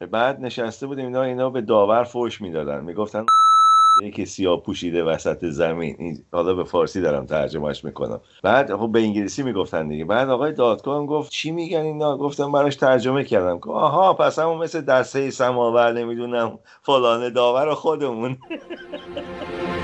بعد نشسته بودیم اینا اینا به داور فوش می‌دادن. می‌گفتن یکی سیاه پوشیده وسط زمین. این حالا به فارسی دارم ترجمهش می‌کنم. بعد خب به انگلیسی می‌گفتن دیگه. بعد آقای دادگاه گفت چی میگن اینا؟ گفتم براش ترجمه کردم. آها پس همون مثل دسته سماور نمی‌دونم فلان داور خودمون.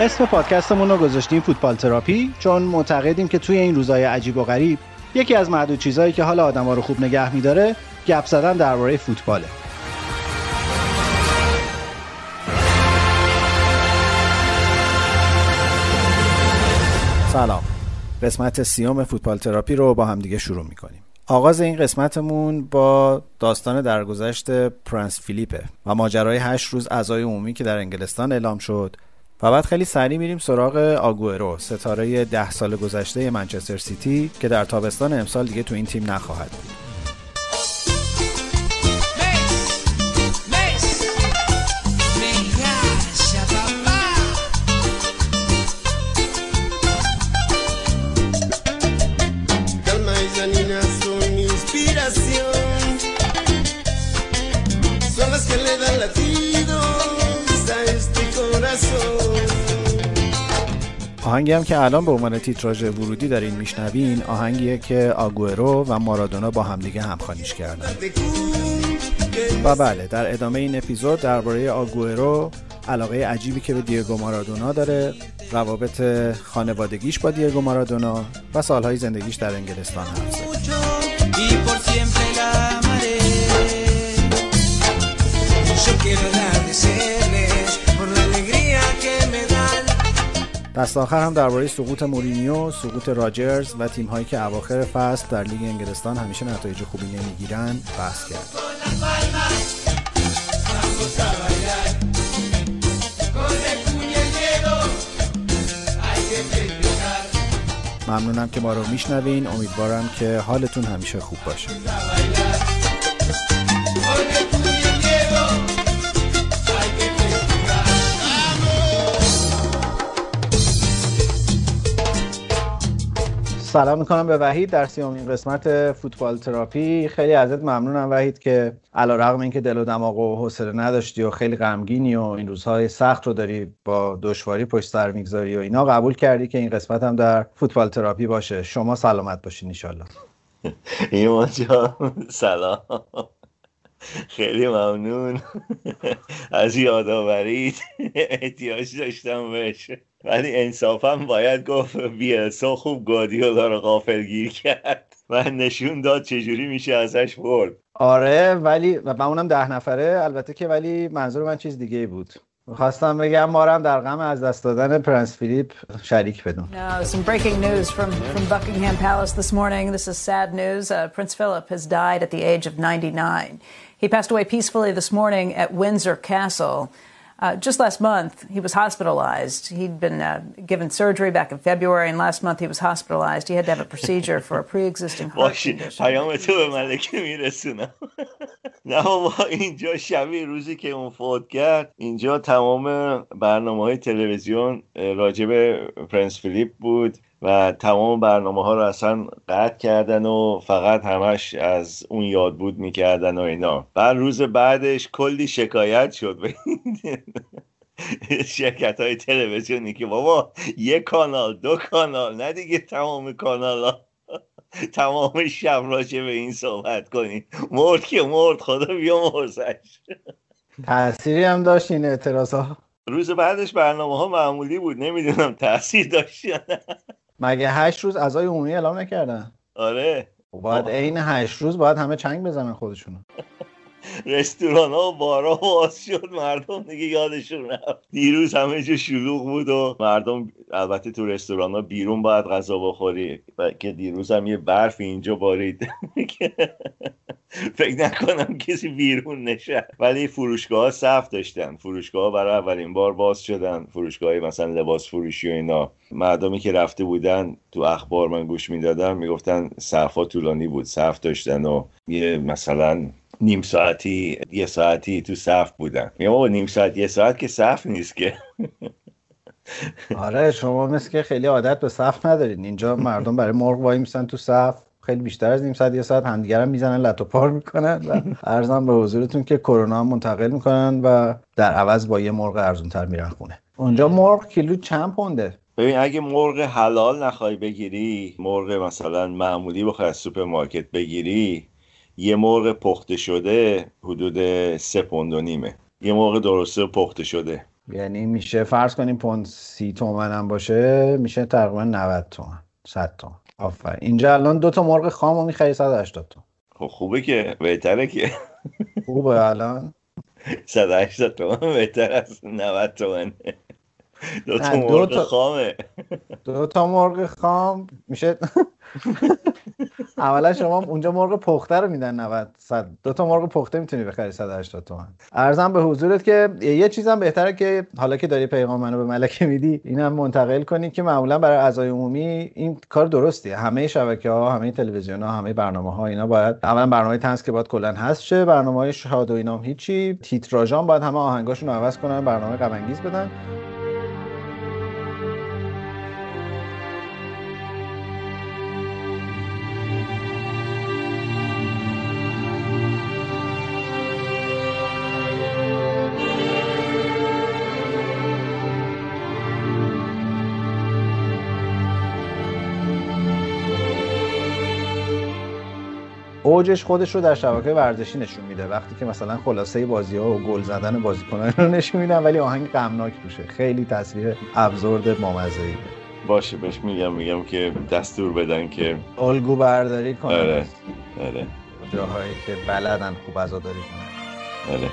اسم پادکستمون رو گذاشتیم فوتبال تراپی چون معتقدیم که توی این روزهای عجیب و غریب یکی از معدود چیزهایی که حال آدما رو خوب نگه میداره گپ زدن درباره فوتباله. سلام. قسمت سیوم فوتبال تراپی رو با همدیگه شروع می‌کنیم. آغاز این قسمتمون با داستان درگذشت پرنس فیلیپه و ماجرای هشت روز عزای عمومی که در انگلستان اعلام شد. و بعد خیلی سریع میریم سراغ آگوئرو ستاره ده سال گذشته منچستر سیتی که در تابستان امسال دیگه تو این تیم نخواهد بود. آهنگی هم که الان به عنوان تیتراژ ورودی دارین میشنوین آهنگیه که آگورو و مارادونا با همدیگه همخوانیش کردن. و بله در ادامه این اپیزود درباره آگورو علاقه عجیبی که به دیگو مارادونا داره روابط خانوادگیش با دیگو مارادونا و سالهای زندگیش در انگلستان هست. دست آخر هم درباره سقوط مورینیو، سقوط راجرز و تیم هایی که اواخر فصل در لیگ انگلستان همیشه نتایج خوبی نمی‌گیرن بحث کرد. ممنونم که ما رو میشنوین امیدوارم که حالتون همیشه خوب باشه سلام می‌کنم به وحید در سیومین قسمت فوتبال تراپی. خیلی ازت ممنونم وحید که علی‌رغم اینکه دل و دماغ و حوصله نداشتی و خیلی غمگینی و این روزهای سخت رو داری با دشواری پشت سر می‌گذاری و اینا قبول کردی که این قسمت هم در فوتبال تراپی باشه. شما سلامت باشین انشالله ایمان جان سلام. خیلی ممنون. از یادآوریت احتیاج داشتم بهش. ولی انصافا باید گفت بیلسا خوب گادیولا رو غافل گیر کرد. و نشون داد چجوری میشه ازش برد. آره ولی و اونم ده نفره. البته که ولی منظور من چیز دیگه بود. خواستم بگم ما هم در غم از دست دادن پرنس فیلیپ شریک بدون. Now, some breaking news from, from Buckingham Palace this morning. This is sad news. Uh, Prince Philip has died at the age of 99. He passed away peacefully this morning at Windsor Castle. Uh, just last month, he was hospitalized. He'd been uh, given surgery back in February, and last month he was hospitalized. He had to have a procedure for a pre-existing heart condition. پیام تو به ملکه میرسونم نه بابا اینجا شبیه روزی که اون فوت کرد اینجا تمام برنامه های تلویزیون راجع به پرنس فیلیپ بود و تمام برنامه ها رو اصلا قطع کردن و فقط همش از اون یاد بود می‌کردن و اینا. بعد روز بعدش کلی شکایت شد. شرکت های تلویزیونی که بابا یه کانال دو کانال نه دیگه تمام کانال ها. تمام شب راجع به این صحبت کنیم. مرد که مرد خدا بیا مرزش تأثیری هم داشت این اعتراض ها روز بعدش برنامه ها معمولی بود. نمی‌دونم تاثیر داشت یا نه. مگه هشت روز ازای عمومی اعلام نکردن؟ آره. باید عین هشت روز باید همه چنگ بزنن خودشونو. رستوران ها و بارا باز شد مردم دیگه یادشون رفت. دیروز همه جا شلوغ بود و مردم البته تو رستوران ها بیرون باید غذا بخوری. که دیروز هم یه برف اینجا بارید فکر نکنم کسی بیرون نشه. ولی فروشگاه صف داشتن. فروشگاه برای اولین بار باز شدن. فروشگاه مثلا لباس فروشی و اینا. مردمی که رفته بودن تو اخبار من گوش می‌دادم می‌گفتن صف ها طولانی بود. صف داشتن و یه مثلا نیم ساعتی یه ساعتی تو صف بودن. میگم بابا نیم ساعت یه ساعت که صف نیست که. آره شما مثل که خیلی عادت به صف ندارین. اینجا مردم برای مرغ وای میسن تو صف. خیلی بیشتر از نیم ساعت یه ساعت همدیگه هم می‌زنن لت و پار می‌کنن و عرضم به حضورتون که کرونا هم منتقل می‌کنن و در عوض با یه مرغ ارزون تر میرن خونه. اونجا مرغ کیلو چند پونده؟ ببین اگه مرغ حلال نخوای بگیری مرغ مثلا معمولی بخوای از سوپرمارکت بگیری یه مرغ پخته شده حدود سه پوند و نیمه. یه مرغ درسته پخته شده. یعنی میشه فرض کنیم پوند سی تومن هم باشه میشه تقریبا 90 تومن 100 تومن. آفرین. اینجا الان دو تا مرغ خام رو می‌خری 180 تومن خب خوبه که بهتره که. خوبه الان. 180 تومن بهتر از 90 تومن دو تا مرغ خامه. دو تا مرغ خام میشه اولا شما اونجا مرغ پخته رو میدن 90 100 دو تا مرغ پخته می‌تونی بخری 180 تومن. ارزم به حضورت که یه چیزم بهتره که حالا که داری پیغام منو به ملکه میدی اینم منتقل کنی که معمولا برای اعضای عمومی این کار درستیه. همه شبکه ها همه تلویزیون ها همه برنامه ها اینا باید اولا برنامه تنز که باید کلا هست شه برنامه های شاد و اینام هیچی. تیتراژان باید همه آهنگاشون رو عوض کنن برنامه غم بدن. اوجش خودش رو در شبکه ورزشی نشون میده. وقتی که مثلا خلاصه بازی ها و گل زدن بازیکنان رو نشون میدن ولی آهنگ غمناک روشه خیلی تصویر ابزورد بامزه ای باشه بهش میگم میگم که دستور بدن که الگو برداری کنن آره. آره. جاهایی که بلدن خوب عزاداری کنن. آره.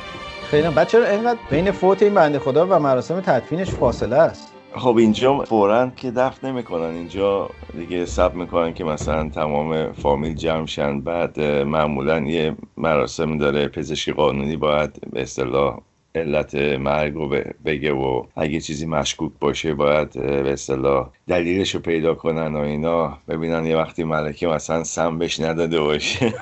خیلی بعد چرا اینقدر بین فوت این بنده خدا و مراسم تدفینش فاصله است. خب اینجا فورا که دفن نمی‌کنن. اینجا دیگه سب می‌کنن که مثلا تمام فامیل جمع شن. بعد معمولا یه مراسم داره. پزشک قانونی باید به اصطلاح علت مرگ رو بگه و اگه چیزی مشکوک باشه باید به اصطلاح دلیلش رو پیدا کنن و اینا. ببینن یه وقتی ملکه مثلا سم بهش نداده باشه.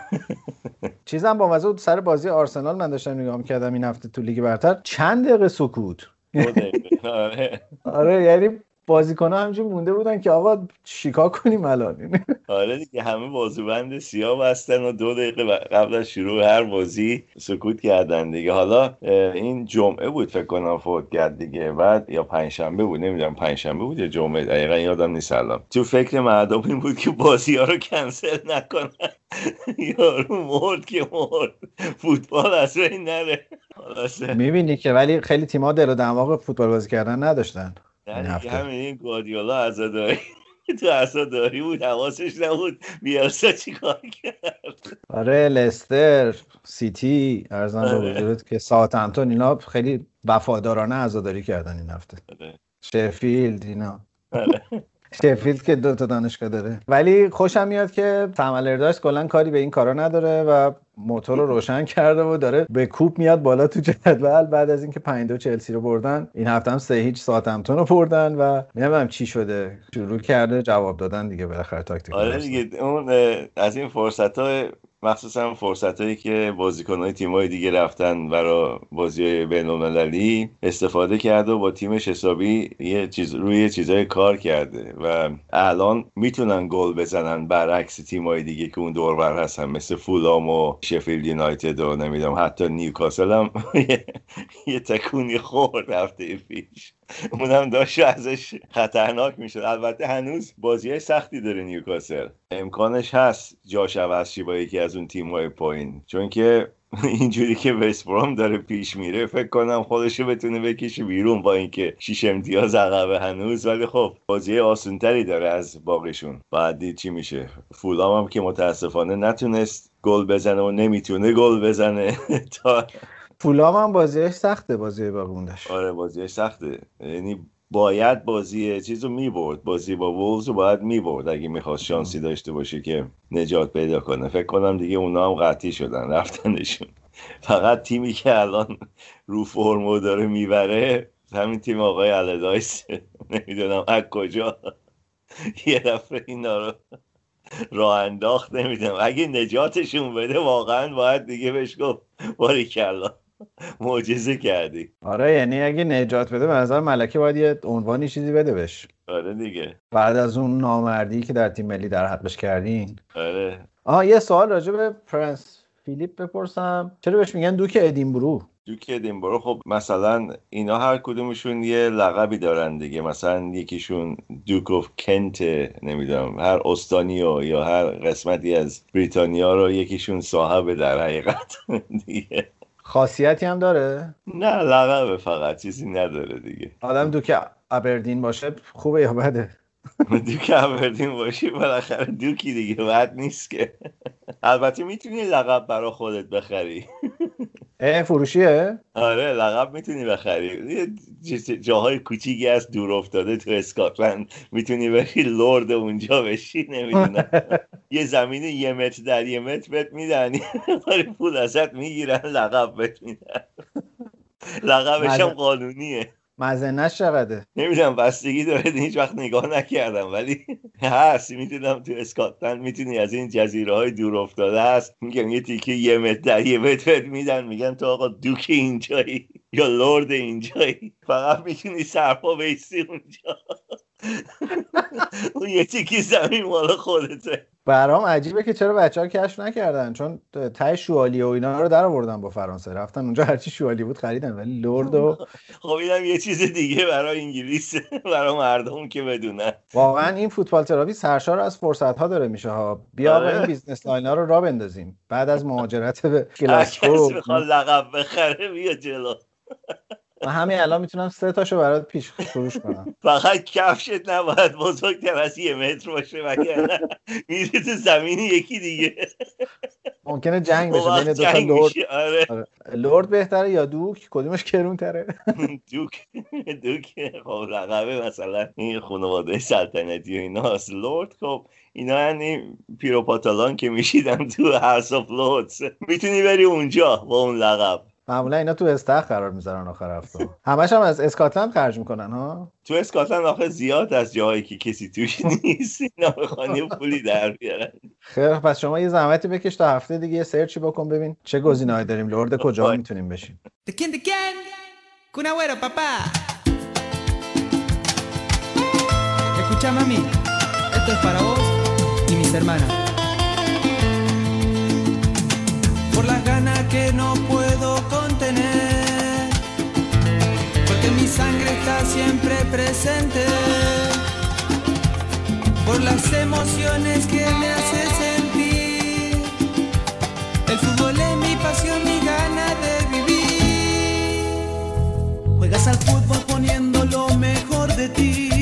چیزم با بود سر بازی آرسنال من داشتم نگاه می‌کردم این هفته تو لیگ برتر. چند دقیقه سکوت. دو دقیقه. آره. بازیکن‌ها همینجور مونده بودن که آقا چیکار کنیم الان؟ آره دیگه همه بازوبند سیاه بستن و دو دقیقه قبل از شروع هر بازی سکوت کردن دیگه. حالا این جمعه بود فکر کنم فوت کرد دیگه. بعد یا پنجشنبه بود نمی‌دونم پنجشنبه بود یا جمعه دقیقا یادم نیست الان. تو فکر مردم این بود که بازی ها رو کنسل نکنن. یارو مرد که مرد. فوتبال از این نره. می‌بینی که ولی خیلی تیم‌ها دل و دماغ فوتبال بازی کردن نداشتن. نه دیگه. همین این گواردیولا عزاداری تو عزاداری بود حواسش نبود بیارسا چی کار کرد آره لستر سیتی ارزم به آره. حضورت که ساوثهمپتون اینا خیلی وفادارانه عزاداری کردن این هفته آره. شفیلد اینا آره. شفیلد که دو تا دانشگاه داره ولی خوشم میاد که تملرداش کلا کاری به این کارا نداره و موتور رو روشن کرده و داره بکوب میاد بالا تو جدول. بعد از اینکه 5 دو چلسی رو بردن این هفته هم سه هیچ ساوثهمپتون رو بردن و نمی‌دونم چی شده. شروع کرده جواب دادن دیگه بالاخره تاکتیک آره. دیگه. اون از این فرصت های مخصوصا فرصت هایی که بازیکن های تیم های دیگه رفتن برای بازی بین المللی استفاده کرده و با تیمش حسابی یه چیز روی یه چیزای کار کرده و الان می‌تونن گل بزنن برعکس تیم های دیگه که اون دور و بر هستن مثل فولهام و شفیلد یونایتد و نمی‌دونم حتی نیوکاسل هم یه- تکونی خورد هفته پیش. اونم داشت ازش خطرناک می‌شد. البته هنوز بازی سختی داره نیوکاسل. امکانش هست جاش عوض با یکی از اون تیم های پایین. چون که اینجوری که وستبروم داره پیش میره فکر کنم خودشو بتونه بکشه بیرون با اینکه شیش امتیاز عقبه هنوز. ولی خب بازی آسونتری داره از باقیشون. بعد دید چی میشه. فولام هم که متاسفانه نتونست گل بزنه و نمی‌تونه گل بزنه. تا فولام هم بازیش سخته بازی باقوندش آره بازیش سخته. یعنی باید بازی چیز رو می‌برد. بازی با وولز رو باید می‌برد. اگه می‌خواست شانسی داشته باشه که نجات پیدا کنه. فکر کنم دیگه اونا هم قطعی شدن رفتنشون. فقط تیمی که الان رو فرمو داره می‌بره همین تیم آقای علدایس نمی‌دونم از کجا. یه دفعه اینا رو راه انداخت نمی‌دونم. اگه نجاتشون بده واقعا باید دیگه بهش گفت باری کلا معجزه کردی. آره یعنی اگه نجات بده به نظر ملکه باید یه عنوانی چیزی بده بهش. آره دیگه. بعد از اون نامردی که در تیم ملی در حقش کردین. آره. آها یه سوال راجع به پرنس فیلیپ بپرسم. چرا بهش میگن دوک ادینبرو؟ دوک ادینبرو؟ خب مثلا اینا هر کدومشون یه لقبی دارن دیگه. مثلا یکیشون Duke of Kent نمی‌دونم هر استانی یا هر قسمتی از بریتانیا رو یکیشون صاحب در حقیقت دیگه. خاصیتی هم داره؟ نه لقبه فقط چیزی نداره دیگه آدم دوک ابردین باشه خوبه یا بده؟ دوک ابردین باشی بالاخره دوکی دیگه بد نیست که البته می‌تونی لقب برا خودت بخری فروشیه؟ آره لقب می‌تونی بخری. جاهای کوچیکی از دور افتاده تو اسکاتلند. می‌تونی بری لورد اونجا بشی نمی‌دونم. یه زمین یه متر در یه متر بهت میدن. ولی پول ازت می‌گیرن لقب بهت میدن. لقبش هم قانونیه. مزنش چقدره نمی‌دونم بستگی داره هیچ وقت نگاه نکردم ولی هست می‌تونم تو اسکاتلند می‌تونی از این جزیره های دور افتاده هست. میگم یه تیکه یه متر یه متر میدن میگن تو آقا دوک اینجایی یا لورد اینجایی. فقط می‌تونی سرپا بیستی اونجا. اون یه تیکی زمین مال خودته. برام عجیبه که چرا بچه ها کشف نکردن چون تایتل شوالیه و اینا رو در آوردن با فرانسه. رفتن اونجا هرچی شوالیه بود خریدن ولی لرد و خب اینم یه چیز دیگه برای انگلیس برای مردم که بدونن. واقعا این فوتبال تراپی سرشار از فرصت ها داره میشه ها. بیا آره. این business line ها رو را بندازیم. بعد از مهاجرت به گلاسکو. می‌خواد لقب بخره بیا جلو. و همین الان می‌تونم سه تاشو برات پیش فروش کنم. فقط کفشت نباید بزرگتر از یه متر باشه وگرنه میره تو زمین یکی دیگه. ممکنه جنگ بشه بین دو تا لورد. آره. آره. لورد بهتره یا دوک؟ کدومش گرون تره؟ دوک. دوک. خب رتبه مثلا این خانواده سلطنتی و اینا هست. لورد خب اینا یعنی پیروپاتالان که میشیدن تو House of Lords می‌تونی بری اونجا با اون لقب معمولا اینا تو استخ قرار می‌ذارن آخر هفته. همش هم از اسکاتلند خرج می‌کنن ها؟ تو اسکاتلند آخه زیاد از جاهایی که کسی توش نیست اینا بخوان پولی در بیارن. خیر پس شما یه زحمتی بکش تا هفته دیگه یه سرچی بکن ببین چه گزینه‌ای داریم. لرد کجا می‌تونیم بشیم؟ Escucha mami, esto es para vos y mis hermanas. Por las ganas que no puedo mi sangre está siempre presente. Por las emociones que me hace sentir, el fútbol es mi pasión, mi gana de vivir. Juegas al fútbol poniendo lo mejor de ti.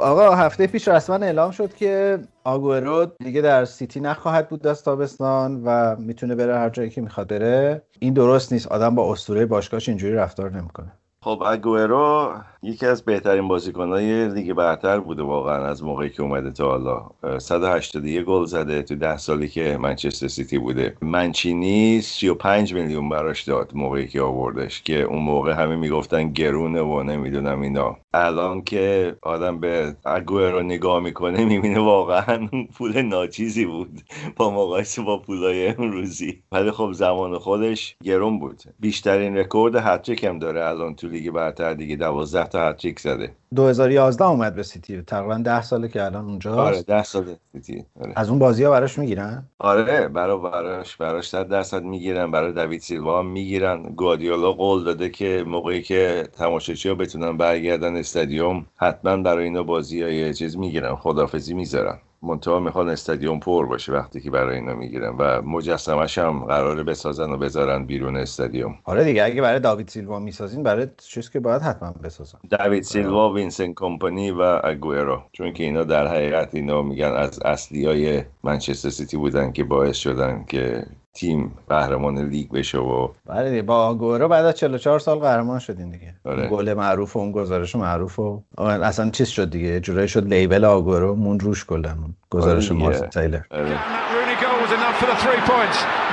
آقا هفته پیش رسما اعلام شد که آگورو دیگه در سیتی نخواهد بود دست تابستان و می‌تونه بره هر جایی که می‌خواد بره. این درست نیست. آدم با اسطوره باشگاهش اینجوری رفتار نمی‌کنه. خب اگوئرو یکی از بهترین بازیکنهای لیگ برتر بوده واقعا از موقعی که اومده تا حالا. 181 گل زده تو ده سالی که منچستر سیتی بوده. منچینی 35 میلیون براش داد موقعی که آوردش که اون موقع همه می‌گفتن گرونه و نمی‌دونم اینا. الان که آدم به اگوه رو نگاه می‌کنه می‌بینه واقعا پول ناچیزی بود با مقایسه با پولای امروزی. ولی خب زمان خودش گرون بود. بیشترین رکورد هتریک هم داره الان تو لیگ برتر دیگه 12 تا هتریک زده. 2011 اومد به سیتی. تقریبا 10 ساله که الان اونجا آره 10 ساله سیتی. آره. از اون بازی ها براش می‌گیرن؟ آره برای براش براش 100 درصد می‌گیرن. برای دوید سیلوا می‌گیرن. گوادیولا قول داده که موقعی که تماشاچی ها بتونن برگردن استادیوم حتما برای اینا بازی های چیز می‌گیرن. خدافظی می‌ذارن. منتها می‌خوان استادیوم پر باشه وقتی که برای اینا می‌گیرن و مجسمش هم قراره بسازن و بذارن بیرون استادیوم. آره دیگه اگه برای داوید سیلوا می‌سازین برای چیز که باید حتما بسازن. دوید سیلوا وینسنت کمپانی و اگوئرو. چون که اینا در حقیقت اینا میگن از اصلی های منچستر سیتی بودن که باعث شدن که تیم قهرمان لیگ بشه و بله دیگه با آگورو بعد از 44 سال قهرمان شدین دیگه آره. گل معروف و اون گزارش معروف و اصلا چیز شد دیگه جورایی شد لیبل آگورو مون روش کلا گزارش آره مارس. تایلر آره.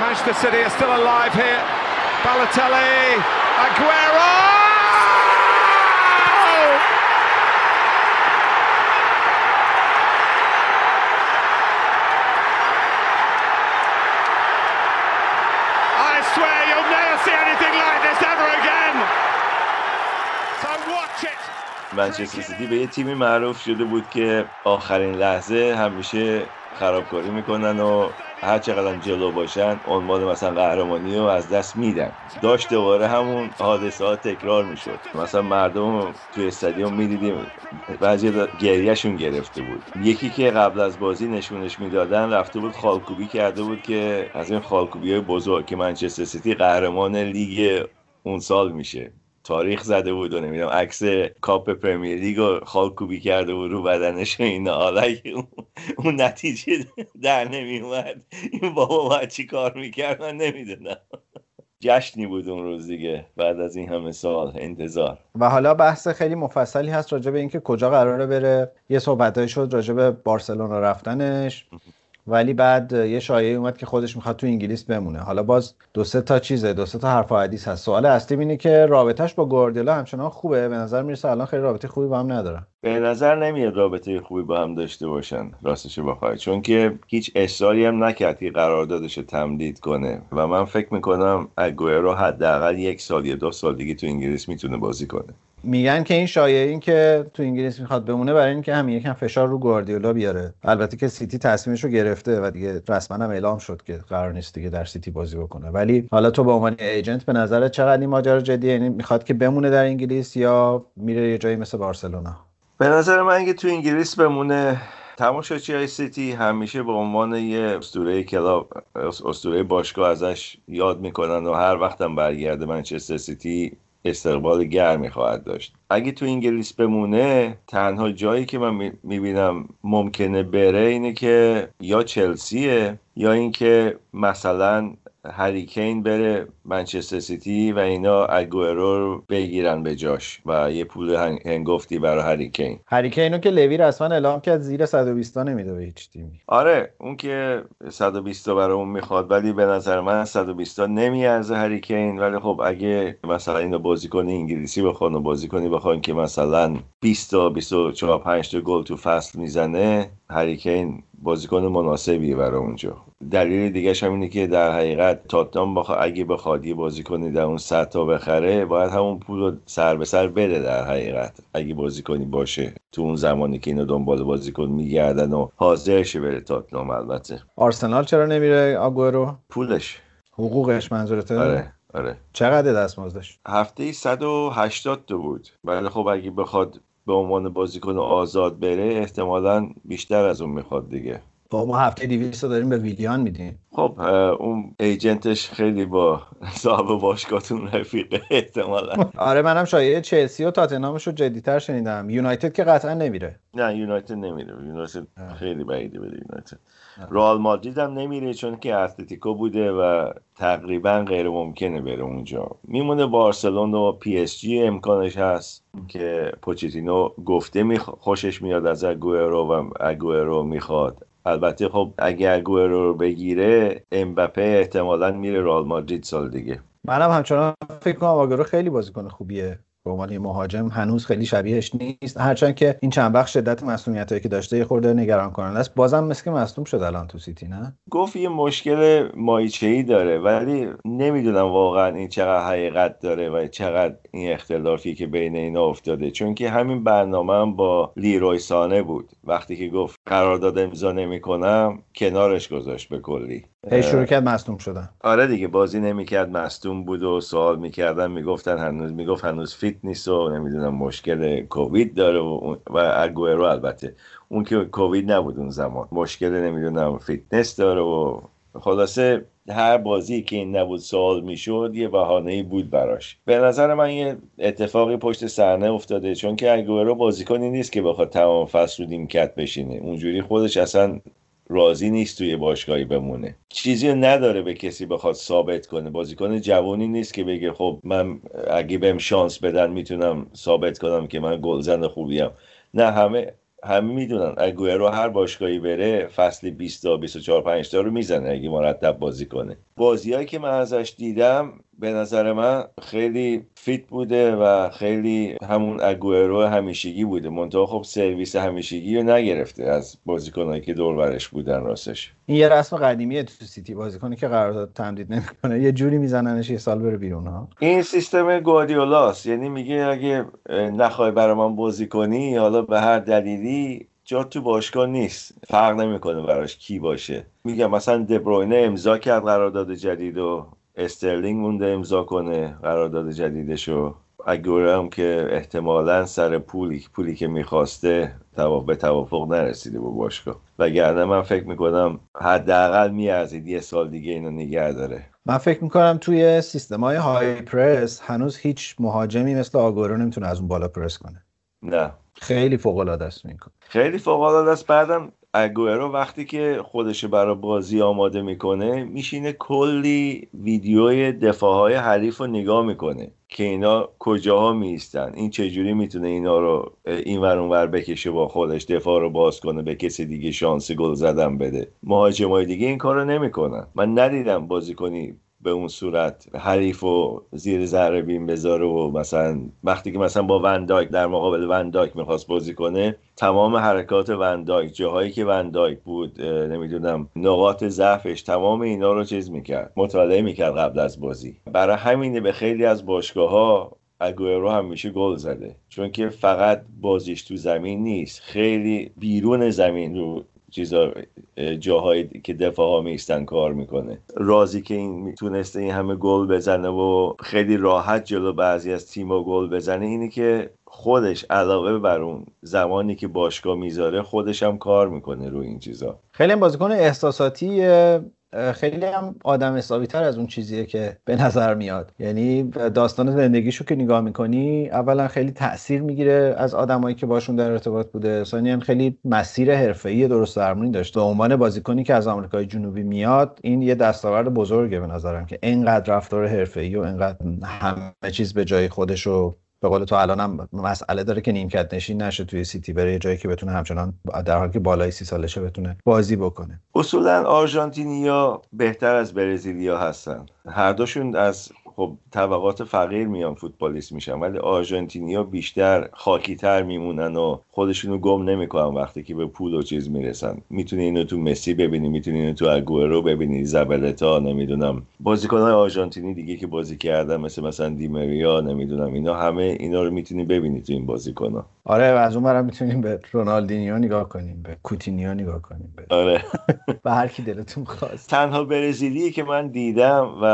Manchester City are still alive here. Balotelli, Aguero! منچستر سیتی به یه تیمی معروف شده بود که آخرین لحظه همیشه خرابکاری می‌کنن و هر چقدر جلو باشن عنوان مثلا قهرمانی رو از دست میدن. داشت دوباره همون حادثه ها تکرار می‌شد. مثلا مردم توی استادیوم می‌دیدیم بعضی گریهشون گرفته بود. یکی که قبل از بازی نشونش می‌دادن رفته بود خالکوبی کرده بود که از این خالکوبی های بزرگ که منچستر سیتی قهرمان لیگ اون سال میشه. تاریخ زده بود و نمی‌دونم عکس cup Premier League رو خالکوبی کرده بود رو بدنش و اینا. حالا اون نتیجه در نمی اومد این بابا باید چی کار می‌کرد؟ من نمی‌دونم. جشنی بود اون روز دیگه بعد از این همه سال انتظار. و حالا بحث خیلی مفصلی هست راجع به اینکه کجا قراره بره. یه صحبتایی شد راجع به بارسلونا رفتنش. ولی بعد یه شایعه اومد که خودش می‌خواد تو انگلیس بمونه. حالا باز دو سه تا چیزه دو سه تا حرف حدیث هست. سوال اصلی اینه که رابطهش با گواردیولا همچنان خوبه؟ به نظر می‌رسه الان خیلی رابطه خوبی با هم ندارن. به نظر نمیاد رابطه خوبی با هم داشته باشن راستش بخوای. چون که هیچ اصراری هم نکرد که قراردادش تمدید کنه. و من فکر می‌کنم اگوئرو حداقل یک سال یا دو سال دیگه تو انگلیس می‌تونه بازی کنه. میگن که این شایعه این که تو انگلیس می‌خواد بمونه برای اینکه همین یکم فشار رو گواردیولا بیاره. البته که سیتی تصمیمش رو گرفته و دیگه رسما هم اعلام شد که قرار نیست دیگه در سیتی بازی بکنه. ولی حالا تو به عنوان agent به نظرت چقدر این ماجرا جدیه یعنی می‌خواد که بمونه در انگلیس یا میره یه جایی مثل بارسلونا؟ به نظر من اگه تو انگلیس بمونه تماشاچی های سیتی همیشه به عنوان یه اسطوره club اسطوره باشگاه ازش یاد می‌کنن و هر وقتم برگرده منچستر سیتی استقبال گرمی خواهد داشت. اگه تو انگلیس بمونه تنها جایی که من می‌بینم ممکنه بره اینه که یا چلسیه یا اینکه مثلا هری کین بره منچستر سیتی و اینا اگوئرو رو بگیرن به جاش و یه پول هنگفتی برای هری کین هریکینو که لوی رسما اعلام کرد زیر 120 تا نمیده به هیچ تیمی. آره اون که 120 تا برای اون می‌خواد ولی به نظر من 120 تا نمیارزه هریکین ولی خب اگه مثلا اینو بازیکن انگلیسی بخوان و بازیکنی بخوان که مثلا 20 تا 24 5 تا گل تو فصل می‌زنه هریکین بازیکن مناسبیه برای اونجا. دلیل دیگه هم اینه که در حقیقت تاتنام بخوا... اگه بخواد یه بازیکنی در اون سطح بخره باید همون پول رو سر به سر بده در حقیقت. اگه بازیکنی باشه. تو اون زمانی که اینو دنبال بازیکن میگردن و حاضرشه بره تاتنام البته. آرسنال چرا نمیره آگورو پولش. حقوقش منظورته؟ آره آره. چقدر دستمزدش؟ هفته ای 180 تا بود. ولی خب اگه بخواد به عنوان بازیکن آزاد بره احتمالا بیشتر از اون می‌خواد دیگه. با ما هفته 200 داریم به ویلیان میدیم. خب اون ایجنتش خیلی با صاحب باشگاهتون رفیقه احتمالا. آره منم شایعه چلسی و تاتنهامش رو جدیتر شنیدم. یونایتد که قطعا نمیره. نه یونایتد نمیره. یونایتد خیلی بعیده بره یونایتد. رئال مادرید هم نمیره چون که اتلتیکو بوده و تقریبا غیر ممکنه بره اونجا. میمونه بارسلونا و پی اس جی امکانش هست که پوچتینو گفته می خوشش میاد از اگوئرو و اگوئرو می‌خواد. البته خب اگه اگوئرو رو بگیره امباپه احتمالا میره رئال مادرید سال دیگه. منم همچنان فکر کنم اگوئرو خیلی بازیکن خوبیه. به عنوان مهاجم هنوز خیلی شبیهش نیست. هرچند که این چند وقت شدت مسئولیتایی که داشته یه خورده نگران کننده است. بازم مثل که مصدوم شد الان تو سیتی نه؟ گفت یه مشکل مایچه‌ای داره ولی نمی‌دونم واقعا این چقدر حقیقت داره و چقدر این اختلافی که بین اینا افتاده. چون که همین برنامه هم با لیروی سانه بود. وقتی که گفت قرارداد امضا نمی‌کنم کنارش گذاشت به کلی. هی شروع کرد مصدوم شدن. آره دیگه بازی نمی‌کرد مصدوم بود و سوال می‌کردن می‌گفتن هنوز می‌گفت هنوز fit نیست و نمی‌دونم مشکل کووید داره و, و اگوئرو البته. اون که کووید نبود اون زمان. مشکل نمی‌دونم فیتنس داره و خلاصه هر بازی که این نبود سوال می‌شد یه بهانه بود براش. به نظر من یه اتفاقی پشت صحنه افتاده چون که اگوئرو بازیکنی نیست که بخواد تمام فصل رو نیمکت بشینه. اونجوری خودش اصلا راضی نیست توی باشگاهی بمونه. چیزی نداره به کسی بخواد ثابت کنه. بازیکن جوانی نیست که بگه خب من اگه بهم شانس بدن می‌تونم ثابت کنم که من گلزن خوبیم. نه همه همه می‌دونن. اگوئرو هر باشگاهی بره فصل 20 تا 24 5 تا رو می‌زنه اگه مرتب بازی کنه. بازیایی که من ازش دیدم به نظر من خیلی فیت بوده و خیلی همون اگوئرو همیشگی بوده. منتها خب سرویس همیشگی رو نگرفته از بازیکنایی که دور برش بودن راستش. این یه رسم قدیمیه تو سیتی. بازیکنی که قرارداد تمدید نمی‌کنه یه جوری میزننش یه سال بره بیرون ها؟ این سیستم گواردیولاست. یعنی میگه اگه نخوای برای من بازی کنی حالا به هر دلیلی جا تو باشگاه نیست. فرق نمی‌کنه براش کی باشه. میگم مثلا دبروینه امضا کرد قرارداد جدید و استرلینگ مونده امضا کنه قرارداد جدیدشو. اگوره هم که احتمالا سر پولی پولی که می‌خواسته به توافق نرسیده با باشگاه. وگرنه من فکر می‌کنم حداقل میارزید یه سال دیگه اینو نگه داره. من فکر می‌کنم توی سیستم های های پرس هنوز هیچ مهاجمی مثل آگورو نمی‌تونه از اون بالا پرس کنه. نه. خیلی فوق العاده است میکن خیلی فوق العاده است. بعدم اگوئرو وقتی که خودش برای بازی آماده می‌کنه میشینه کلی ویدیوی دفاعهای حریف رو نگاه می‌کنه که اینا کجاها میستن این چجوری می‌تونه اینا رو این ور ور بکشه با خودش دفاع رو باز کنه به کسی دیگه شانس گل زدن بده. مهاجمای دیگه این کارو نمی‌کنن. من ندیدم بازیکنی به اون صورت حریف و زیر ذره بین بذاره و مثلا وقتی که مثلا با وندایک در مقابل وندایک می‌خواست بازی کنه تمام حرکات وندایک جاهایی که وندایک بود نمی‌دونم نقاط ضعفش تمام اینا رو چیز می‌کرد مطالعه می‌کرد قبل از بازی. برای همینه به خیلی از باشگاه ها اگوئرو همیشه گل زده. چون که فقط بازیش تو زمین نیست خیلی بیرون زمین رو چیزا جاهایی که دفاع ها میستن کار می‌کنه. رازی که این تونسته این همه گل بزنه و خیلی راحت جلو بعضی از تیما گل بزنه اینه که خودش علاقه بر اون زمانی که باشگاه می‌ذاره خودش هم کار می‌کنه روی این چیزا. خیلی هم بازیکن احساساتی خیلی هم آدم حسابی تر از اون چیزیه که به نظر میاد. یعنی داستان زندگیشو که نگاه می‌کنی اولا خیلی تاثیر می‌گیره از آدمایی که باشون در ارتباط بوده. ثانیا خیلی مسیر حرفه‌ای درست درمونی داشته به عنوان بازیکنی که از آمریکای جنوبی میاد این یه دستاورد بزرگه به نظرم که اینقدر رفتار حرفه‌ای و اینقدر همه چیز به جای خودشو به قول تو الان هم مسئله داره که نیمکت نشین نشه توی سیتی بره جایی که بتونه همچنان در حالی که بالای سی سالشه بتونه بازی بکنه. اصولا آرژانتینیا بهتر از برزیلیا هستن. هر دوشون از خب طبقات فقیر میان فوتبالیست میشن ولی آرژانتینیا بیشتر خاکیتر میمونن و خودشونو گم نمی‌کنن وقتی که به پول و چیز می‌رسن. می‌تونی اینو تو مسی ببینی می‌تونی اینو تو اگوئرو ببینی زبلتا نمی‌دونم. بازیکنهای آرژانتینی دیگه که بازی کردن مثل مثلا دیمریا نمی‌دونم. اینا همه اینا رو می‌تونی ببینی تو این بازیکنها. آره از اون ورم می‌تونیم به رونالدینیو نگاه کنیم به کوتینیو نگاه کنیم. به آره. به هر کی دلتون خواست. تنها برزیلی که من دیدم و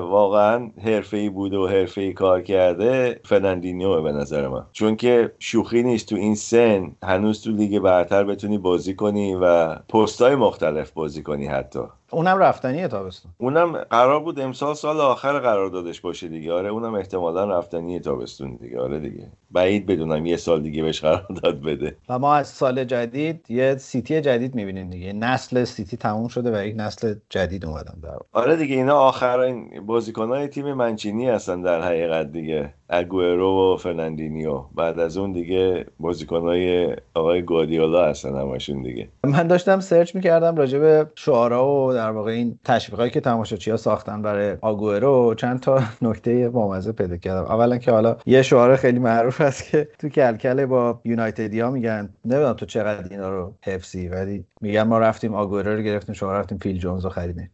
واقعا حرفه‌ای بوده و حرفه‌ای کار کرده فرناندینیو به نظر من. چون که شوخی نیست تو این سن هنوز تو لیگ برتر بتونی بازی کنی و پستای مختلف بازی کنی حتی. اونم رفتنیه تابستون. اونم قرار بود امسال سال آخر قرار دادش باشه دیگه. آره اونم احتمالا رفتنیه تابستون دیگه. آره دیگه. بعید بدونم یه سال دیگه بهش قرار داد بده. و ما از سال جدید یه سیتی جدید می‌بینیم دیگه. نسل سیتی تموم شده و یک نسل جدید اومدن در آره دیگه اینا آخرین بازیکنهای تیم مانچینی هستن در حقیقت دیگه. اگوئرو و فرناندینیو. بعد از اون دیگه بازیکنهای آقای گواردیولا هستن همشون دیگه. من داشتم search می‌کردم راجع به شعارا و در واقع این تشویقایی که تماشاچی‌ها ساختن برای آگوئرو چند تا نکته بامزه پیدا کردم. اولا که حالا یه شعار خیلی معروف هست که تو کلکل با یونایتدیا میگن نمی‌دونم تو چقدر اینا رو حفظی ولی میگن ما رفتیم آگوئرو رو گرفتیم شما رفتین فیل جونز رو خریدیم.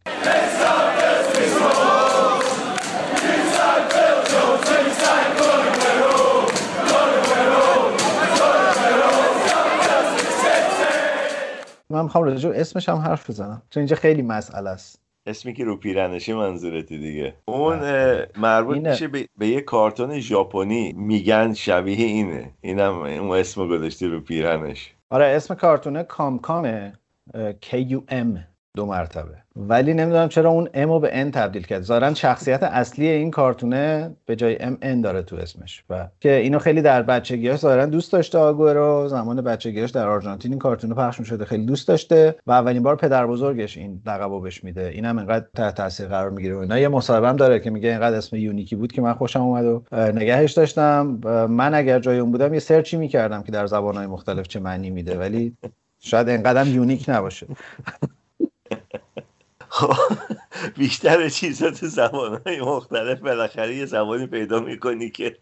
من می‌خوام راجع اسمش هم حرف بزنم. چون اینجا خیلی مسئله است. اسمی که رو پیرنشی منظورتی دیگه. اون مربوط اینه. میشه به, به یه کارتون ژاپنی. میگن شبیه اینه. اینم اون اسم گذاشته رو پیرنش. آره اسم کارتونه کامکامه. K-U-M دو مرتبه. ولی نمی‌دونم چرا اون رو به N تبدیل کرد. ظاهرا شخصیت اصلی این کارتونه به جای M N داره تو اسمش. و که اینو خیلی در بچگیاش ظاهرا دوست داشته آگورو زمان بچگیاش در آرژانتین این کارتونه پخش شده خیلی دوست داشته و اولین بار پدر بزرگش این لقبو بهش میده. اینم انقدر تحت تاثیر قرار می‌گیره و اینا. یه مصاحبه هم داره که میگه اینقدر اسم یونیکی بود که من خوشم اومد و نگهش داشتم. من اگر جای اون بودم یه سرچی می‌کردم که در زبانهای مختلف چه معنی میده. ولی شاید انقدرم یونیک نباشه. بیشتر چیزا تو زبانهای مختلف بالاخره یه زبانی پیدا می‌کنی که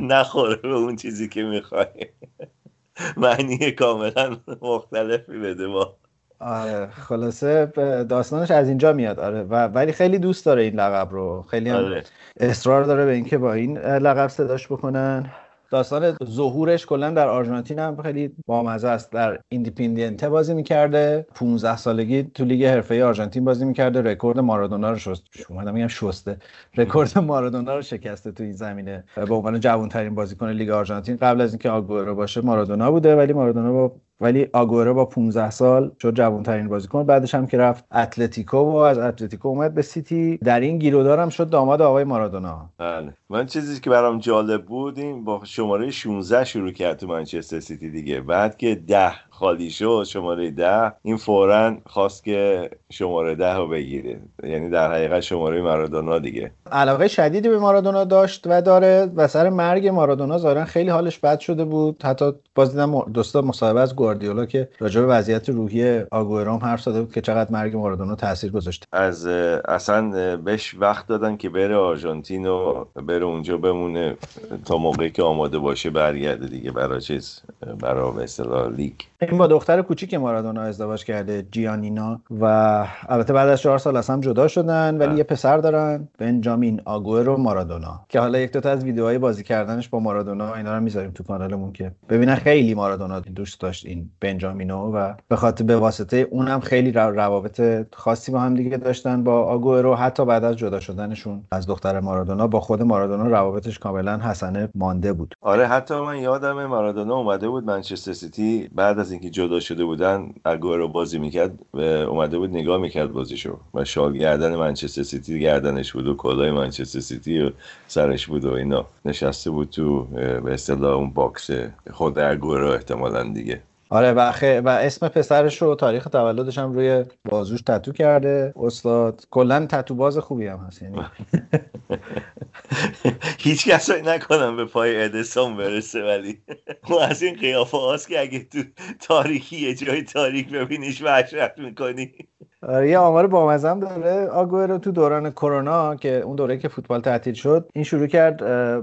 نخوره به اون چیزی که می‌خوای. معنی کاملا مختلفی بده با. آره خلاصه داستانش از اینجا میاد. آره و ولی خیلی دوست داره این لقب رو. خیلی هم آره. اصرار داره به اینکه با این لقب صداش بکنن. داستان ظهورش کلا در آرژانتین هم خیلی بامزه است. در ایندیپندنته بازی می‌کرده. 15 سالگی تو لیگ حرفه آرژانتین بازی می‌کرده. رکورد مارادونا رو شست اومدم میگم شسته. رکورد مارادونا رو شکسته تو این زمینه. به عنوان جوانترین بازیکن لیگ آرژانتین قبل از اینکه آگورو باشه مارادونا بوده ولی مارادونا با ولی آگورو با 15 سال شد جوانترین بازیکن. بعدش هم که رفت اتلتیکو و از اتلتیکو اومد به سیتی. در این گیرودارم شد داماد آقای مارادونا. بله. من چیزی که برام جالب بود این با شماره 16 شروع کرد تو منچستر سیتی دیگه. بعد که ده خالی شد شماره ده. این فورا خواست که شماره ده رو بگیره. یعنی در حقیقت شماره مارادونا دیگه. علاقه شدیدی به مارادونا داشت و داره و سر مرگ مارادونا ظاهرا خیلی حالش بد شده بود. حتی باز دیدم دوستا مصاحبه از گواردیولا که راجع به وضعیت روحی آگوئرو هم حرف زده بود که چقدر مرگ مارادونا تاثیر گذاشته. از اصلا بهش وقت دادن که بره آرژانتین و بره اونجا بمونه تا موقعی که آماده باشه برگرده دیگه برای چیز برای به اصطلاح لیگ. این با دختر کوچیک مارادونا ازدواج کرده جیانینا و البته بعد از چهار سال از هم جدا شدن ولی بله. یه پسر دارن بنجامین آگوئرو مارادونا. که حالا یک دو تا از ویدیوهای بازی کردنش با مارادونا اینا رو می‌ذاریم تو کانالمون که ببینن خیلی مارادونا دوست داشت این بنجامینو و به خاطر به واسطه اونم خیلی رو- روابط خاصی با هم دیگه داشتن با آگوئرو. حتی بعد از جدا شدنشون از دختر مارادونا با خود مارادونا روابطش کاملا حسنه مانده بود. آره حتی من یادم مارادونا اومده بود منچستر سیتی بعد از اینکه جدا شده بودن رو بازی می‌کرد اه، اومده بود نگاه می‌کرد بازیشو. و شال گردن منچستر سیتی گردنش بود و کلاه منچستر سیتی و سرش بود و اینا. نشسته بود تو به اصطلاح اون box خود اگورو احتمالا دیگه. آره و, خ... و اسم پسرش رو تاریخ تولدش هم روی بازوش تتو کرده استاد. کلا تتو باز خوبی هم هست یعنی. هیچ کس نکنم به پای ادسون برسه ولی اون از این قیافه هاست که اگه تو تاریکی یه جای تاریک ببینیش وحشت می‌کنی. یه آمار بامزم داره. آگوئرو تو دوران کرونا که اون دوره که فوتبال تعطیل شد این شروع کرد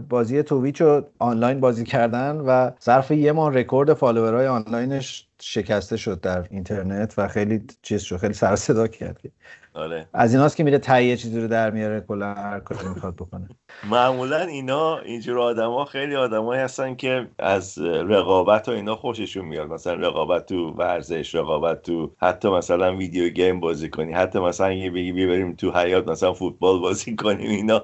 بازی تویچ رو آنلاین بازی کردن و ظرف یه ماه رکورد follower های آنلاینش شکسته شد در اینترنت و خیلی چیز شد خیلی سر صدا کرد. آره. از ایناست که میره تهیه چیزی رو در میاره کلا هر کاری می‌خواد بکنه. معمولا اینا اینجور آدما خیلی آدمایی هستن که از رقابت و اینا خوششون میاد. مثلا رقابت تو ورزش رقابت تو حتی مثلا ویدیو گیم بازی کنی حتی مثلا یه بگی بیا بریم تو حیات مثلا فوتبال بازی کنیم اینا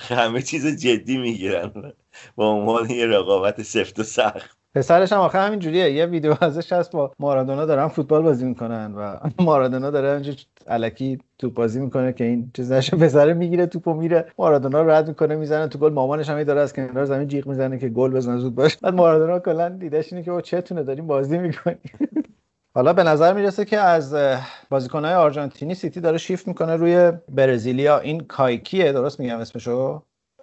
همه چیز جدی می‌گیرن. با عنوان یه رقابت سفت و سخت. پسرش هم آخه همین جوریه. یه ویدیو ازش هست با مارادونا دارن فوتبال بازی می‌کنن و مارادونا داره اونجا الکی توپ بازی می‌کنه که این چیز نشه پسره می‌گیره توپو میره. مارادونا رد می‌کنه می‌زنه تو گل. مامانش هم داره از کنار زمین جیغ می‌زنه که گل بزنه زود باش. بعد مارادونا کلا دیدش اینه که او چتونه داریم بازی می‌کنیم. حالا به نظر می‌رسه که از بازیکنهای آرژانتینی سیتی داره شیفت می‌کنه روی برزیلیا. این کایکیه درست میگم اسمشو؟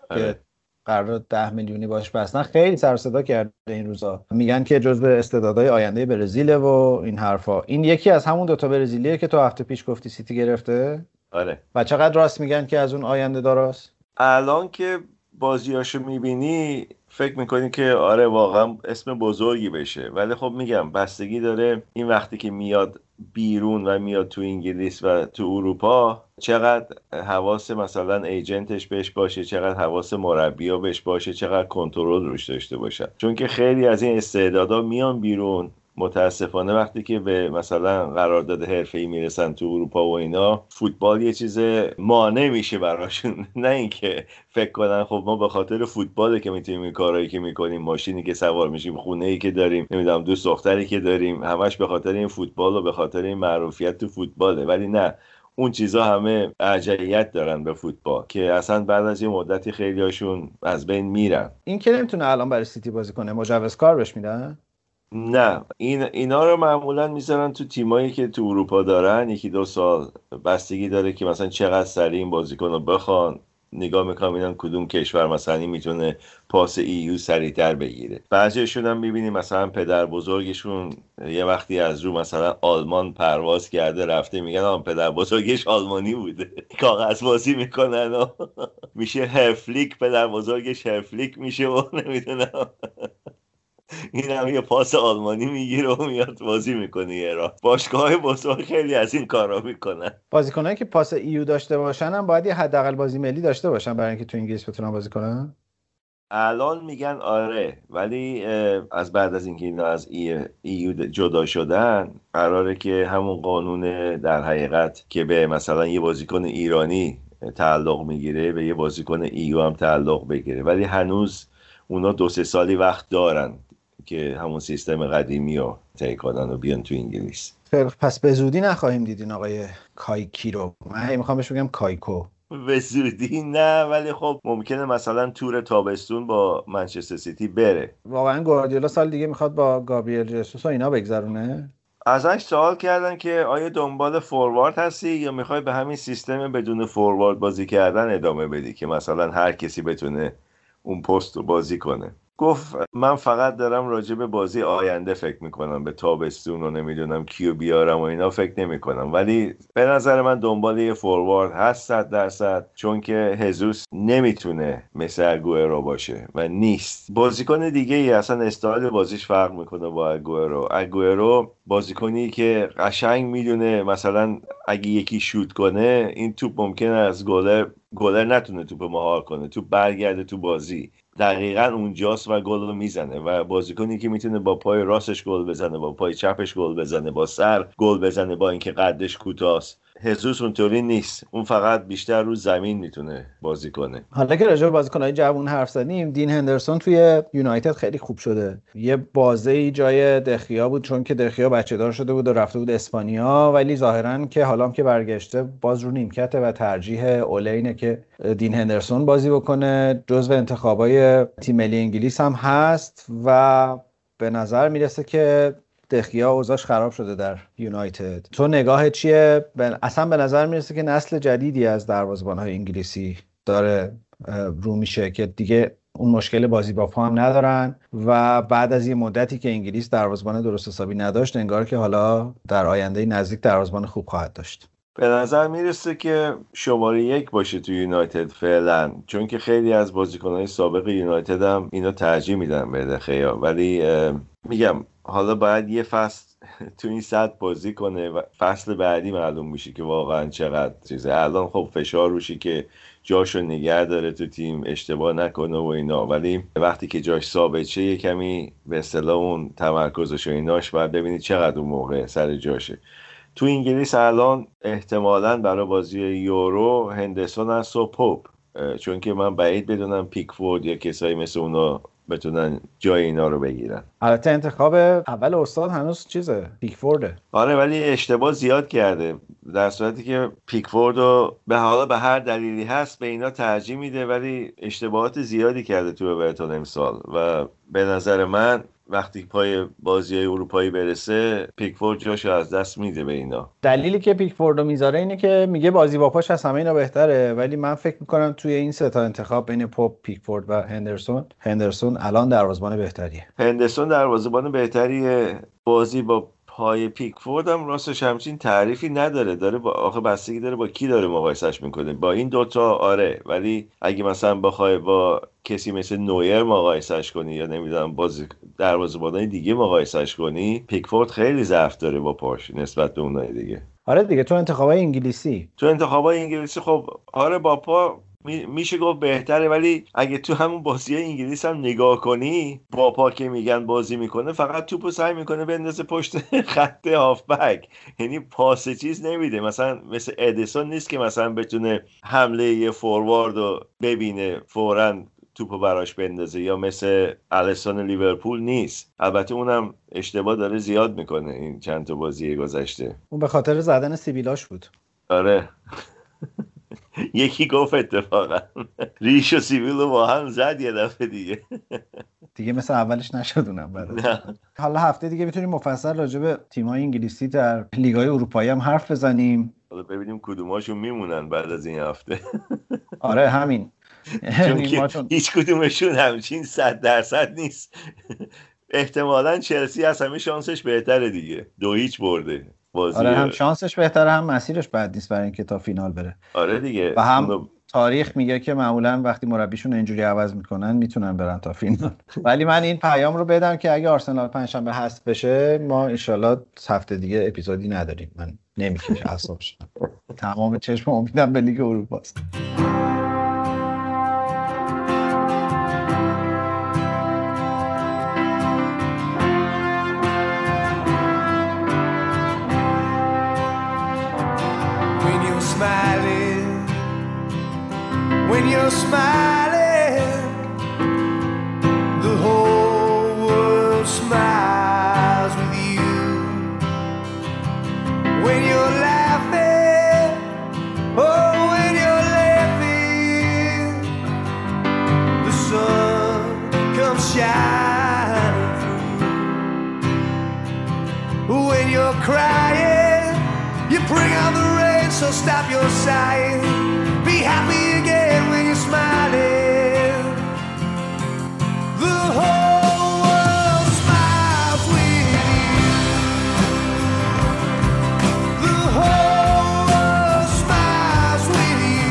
آره. قرار ده میلیونی باش بستن خیلی سر صدا کرده این روزا. میگن که جزو استعدادهای آینده برزیل و این حرفا. این یکی از همون دوتا برزیلیه که تو هفته پیش گفتی سیتی گرفته. آره. و چقدر راست میگن که از اون آینده داراست؟ الان که بازیاشو می‌بینی فکر می‌کنی که آره واقعا اسم بزرگی بشه. ولی خب میگم بستگی داره این وقتی که میاد بیرون و میاد تو انگلیس و تو اروپا چقدر حواس مثلا ایجنتش بهش باشه چقدر حواس مربیا بهش باشه چقدر کنترل روش داشته باشه چون که خیلی از این استعدادا میان بیرون متاسفانه وقتی که به مثلا قرارداد حرفه‌ای می‌رسن تو اروپا و اینا فوتبال یه چیز مانع میشه براشون. نه اینکه فکر کنن خب ما به خاطر فوتباله که می‌تونیم این کارهایی که می‌کنیم ماشینی که سوار میشیم خونه ای که داریم نمی‌دونم دوست دختری که داریم همش به خاطر این فوتبال و به خاطر این معروفیت تو فوتباله. ولی نه اون چیزا همه ارجعیت دارن به فوتبال که اصلا بعد از یه مدتی خیلی هاشون از بین میرن. این که نمی‌تونه الان برای سیتی بازی کنه مجوز کار بهش میدن؟ نه. این اینا رو معمولا می‌ذارن تو تیمایی که تو اروپا دارن. یکی دو سال بستگی داره که مثلا چقدر سریع این بازیکن رو بخوان. نگاه می‌کنم اینا کدوم کشور مثلا می‌تونه پاس ایو سریعتر بگیره. بعضیشون هم می‌بینیم مثلا پدر بزرگشون یه وقتی از رو مثلا آلمان پرواز کرده رفته میگن آن پدر بزرگش آلمانی بوده. کاغذ بازی می‌کنن. و میشه هرفلیک پدر بزرگش هرفلیک میشه و نمی‌دونم. این هم یه پاس آلمانی می‌گیره و میاد بازی می‌کنه یه را باشگاه بزرگ خیلی از این کارا می‌کنن. بازیکنایی که پاس ایو داشته باشن هم باید یه حداقل بازی ملی داشته باشن برای اینکه تو انگلیس بتونن بازی کنن؟ الان میگن آره ولی از بعد از اینکه اینا از ای ایو جدا شدن قراره که همون قانون در حقیقت که به مثلا یه بازیکن ایرانی تعلق می‌گیره به یه بازیکن EU هم تعلق بگیره. ولی هنوز اونا دو سه سالی وقت دارن. که همون سیستم قدیمی رو طی کنن و بیان تو انگلیس. پس به زودی نخواهیم دیدین آقای کایکی رو. من می‌خوام بهش بگم کایکو. به زودی نه ولی خب ممکنه مثلا تور تابستون با منچستر سیتی بره. واقعا گواردیولا سال دیگه می‌خواد با گابریل جسوس و اینا بگذرونه. ازش سوال کردن که آیا دنبال فوروارد هستی یا می‌خوای به همین سیستم بدون فوروارد بازی کردن ادامه بدی که مثلا هر کسی بتونه اون پست رو بازی کنه؟ گفت من فقط دارم راجع به بازی آینده فکر می‌کنم به تابستون و نمی‌دونم کیو بیارم و اینا فکر نمی‌کنم. ولی به نظر من دنبال یه فوروارد هست صد درصد چون که هزوس نمی‌تونه مثل اگوئرو باشه و نیست. بازیکن دیگه ای اصلا استایل بازیش فرق می‌کنه با اگوئرو اگوئرو بازیکنی که قشنگ می‌دونه مثلا اگه یکی شوت کنه این توپ ممکنه از گلر گلر نتونه توپ مهار کنه توپ برگرده تو بازی. دقیقا اونجاست و گل رو می‌زنه و بازیکنی که می‌تونه با پای راستش گل بزنه با پای چپش گل بزنه با سر گل بزنه با اینکه قدش کوتاست. هزوس اونطوری نیست. اون فقط بیشتر رو زمین می‌تونه بازی کنه. حالا که راجع به بازیکنهای جوان حرف زدیم دین هندرسون توی یونایتد خیلی خوب شده. یه بازه جای دخیا بود چون که دخیا بچه دار شده بود و رفته بود اسپانیا ولی ظاهرا که حالا که برگشته باز رو نیمکته و ترجیح اولینه که دین هندرسون بازی بکنه. جزو انتخابای تیم ملی انگلیس هم هست و به نظر می‌رسه که دخیا اوضاعش خراب شده در یونایتد. تو نگاه چیه؟ اصلا به نظر می‌رسه که نسل جدیدی از دروازه‌بان های انگلیسی داره رو میشه که دیگه اون مشکل بازی با پا هم ندارن و بعد از یه مدتی که انگلیس دروازه‌بان درست حسابی نداشت انگار که حالا در آینده نزدیک دروازه‌بان خوب خواهد داشت. به نظر می‌رسه که شماره یک باشه تو یونایتد فعلا چون که خیلی از بازیکنهای سابق یونایتد هم اینو ترجیح میدن به دخیا ولی میگم حالا باید یه فصل تو این سطح بازی کنه و فصل بعدی معلوم میشه که واقعا چقدر چیزه. الان خب فشار روشی که جاشو نگه داره تو تیم اشتباه نکنه و اینا. ولی وقتی که جاش ثابت شه یه کمی به اصطلاح اون تمرکزش و ایناش باید ببینید چقدر اون موقع سر جاشه. تو انگلیس الان احتمالا برای بازی یورو هندسون هست و پوپ. چون که من بعید بدونم پیکفورد یا کسایی مثل اونا بتونن جای اینا رو بگیرن. البته انتخاب اول استاد هنوز چیزه؟ پیکفورده. آره ولی اشتباه زیاد کرده. در صورتی که پیکفورد رو به حالا به هر دلیلی هست به اینا ترجیح میده ولی اشتباهات زیادی کرده تو اورتون امسال. و به نظر من وقتی پای بازی های اروپایی برسه پیکفورد جاشو از دست میده به اینا. دلیلی که پیکفورد رو می‌ذاره اینه که میگه بازی با پاش از همه اینا بهتره ولی من فکر می‌کنم توی این سه تا انتخاب بین پوپ پیکفورد و هندرسون هندرسون الان دروازه‌بان بهتریه. هندرسون دروازه‌بان بهتریه. بازی با پای پیکفورد هم راستش همچین تعریفی نداره. داره با آخه بستگی داره با کی داره مقایسش می‌کنه؟ با این دوتا آره. ولی اگه مثلا بخوای با کسی مثل نویر مقایسش کنی یا نمی‌دونم باز دروازه‌بانای دیگه مقایسش کنی پیکفورد خیلی ضعف داره با پاش نسبت به اونای دیگه. آره دیگه تو انتخابای انگلیسی. تو انتخابای انگلیسی خب آره با پا میشه گفت بهتره ولی اگه تو همون بازی انگلیس هم نگاه کنی با پا که میگن بازی می‌کنه فقط توپو سعی می‌کنه بندازه پشت خط هافبک. یعنی پاس چیز نمیده. مثلا مثل ادیسون نیست که مثلا بتونه حمله یه فوروارد رو ببینه فورا توپو براش بندازه. یا مثل الیسون لیورپول نیست. البته اونم اشتباه داره زیاد می‌کنه این چند تا بازی گذشته. اون به خاطر زدن سیبیلاش بود. آره. یکی گفت اتفاقا. ریش و سیبیل رو با هم زد یه دفعه دیگه. دیگه مثل اولش نشد اونم برای حالا هفته دیگه می‌تونیم مفصل راجع به تیم‌های انگلیسی در لیگ‌های اروپایی هم حرف بزنیم. حالا ببینیم کدوماشون میمونن بعد از این هفته. آره همین. چون که هیچ کدومشون همچین صد درصد نیست. احتمالا چلسی از همه شانسش بهتره دیگه. دو هیچ برده. بازی آره هم شانسش بهتره هم مسیرش بد نیست برای اینکه تا فینال بره. آره دیگه. و هم تاریخ میگه که معمولا وقتی مربیشون اینجوری عوض می‌کنن می‌تونن برن تا فینال. ولی من این پیام رو بدم که اگه آرسنال پنجشنبه هست بشه ما انشالله هفته دیگه اپیزودی نداریم. من نمی‌کشه اعصابش تمام چشم امیدم به لیگ اروپا smiling, when you're smiling, the whole world smiles with you. When you're laughing, oh, when you're laughing, the sun comes shining through. When you're crying, you bring out the so stop your sighing. Be happy again when you're smiling. The whole world smiles with you. The whole world smiles with you.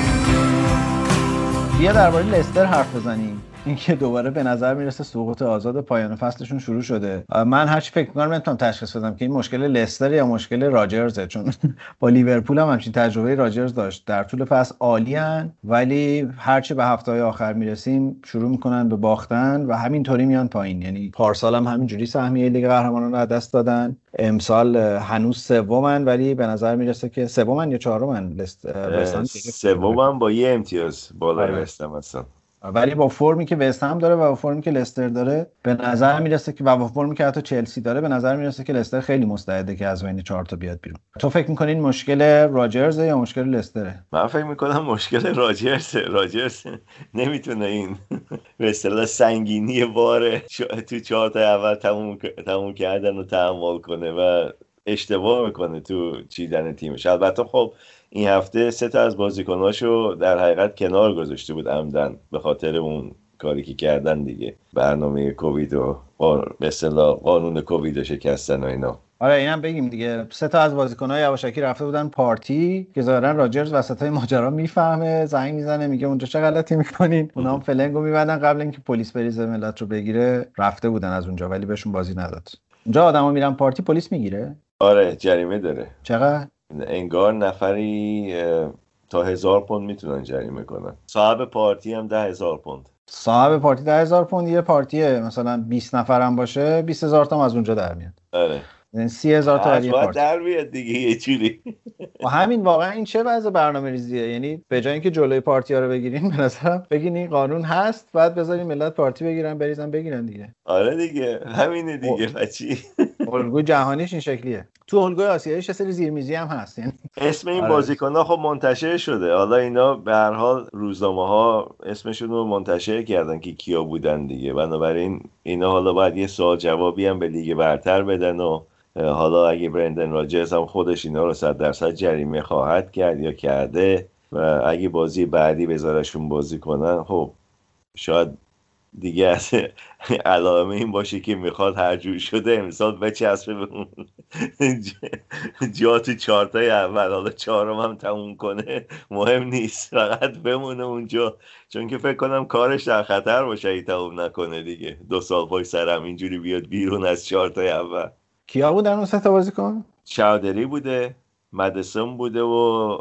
بیا درباره لستر حرف بزنیم اینکه دوباره به نظر می‌رسه سقوط آزاد پایان فصلشون شروع شده. من هرچی فکر می‌کنم نمی‌تونم تشخیص بدم که این مشکل لستر یا مشکل راجرزه چون با لیورپول هم همچین تجربه راجرز داشت. در طول فصل عالی ولی هرچی به هفته های آخر می‌رسیم شروع می‌کنن به باختن و همینطوری میان پایین. یعنی پارسال هم همینجوری سهمیه لیگ قهرمانان رو دست دادن. امسال هنوز سومن ولی به نظر می‌رسه که سومن یا چهارمن لست سومن با یه امتیاز بالای وستهم هستن ولی با فرمی که وستهم داره و با فرمی که لستر داره به نظر می‌رسه که و با فرمی که حتی چلسی داره به نظر می‌رسه که لستر خیلی مستعده که از بین چهار تا بیاد بیرون. تو فکر می‌کنی این مشکل راجرز یا مشکل لستره؟ من فکر می‌کنم مشکل راجرز راجرز نمی‌تونه این به اصطلاح سنگینی بار تو چهار تا اول تموم تموم کردن و تحمل کنه و اشتباه می‌کنه تو چیدن تیمش. البته خب این هفته سه تا از بازیکناشو در حقیقت کنار گذاشته بود عمدن به خاطر اون کاری که کردن دیگه. برنامه کووید و به قانون کووید شکستن و اینا. آره اینم بگیم دیگه. سه تا از بازیکن‌های یواشکی رفته بودن پارتی که ظاهرا راجرز وسطای ماجرا می‌فهمه زنگ می‌زنه میگه اونجا چه غلطی می‌کنین؟ اونا هم فلنگو میبندن قبل اینکه پلیس بریزه ملت رو بگیره. رفته بودن از اونجا ولی بهشون بازی نداد. اونجا آدما میرن پارتی پلیس می‌گیره؟ آره جریمه داره. چقدر؟ انگار نفری تا هزار پوند می‌تونن جریمه کنن. صاحب پارتی هم ده هزار پوند. صاحب پارتی ده هزار پوند یه پارتیه مثلا 20 نفرم باشه 20 هزار تا از اونجا در میاد. آره. یعنی سی هزار تا یه پارتی. در بیاد دیگه یه جوری. و همین واقعا این چه وضع برنامه ریزیه؟ یعنی به جای اینکه جلوی پارتی ها رو بگیرین به نظرم بگین این قانون هست بعد بذارین ملت پارتی بگیرن بریزن بگیرن دیگه. آره دیگه همینه دیگه بچی. الگوی جهانیش این شکلیه. تو الگوی آسیایی چه سری زیرمیزی هم هست. یعنی اسم این آره. بازیکن ها خب منتشر شده. حالا اینا به هر حال روزنامه ها اسمشون رو منتشر کردن که کیا بودن دیگه. بنابراین اینا حالا باید یه سوال جوابی هم به لیگ برتر بدن و حالا اگه برندن راجرز هم خودش اینا رو صد درصد جریمه خواهد کرد یا کرده و اگه بازی بعدی بذارشون بازی کنن خب شاید دیگه از علائم این باشه که می‌خواد هر جور شده امسال بچسبه به اون جا تو چارتای اول. حالا چهارم هم تموم کنه. مهم نیست فقط بمونه اونجا. چون که فکر کنم کارش در خطر باشه اگه تموم نکنه دیگه. دو سال پای سرم اینجوری بیاد بیرون از چارتای اول. کیا بودن اون سه تا بازیکن؟ چاودری بوده مدسون بوده و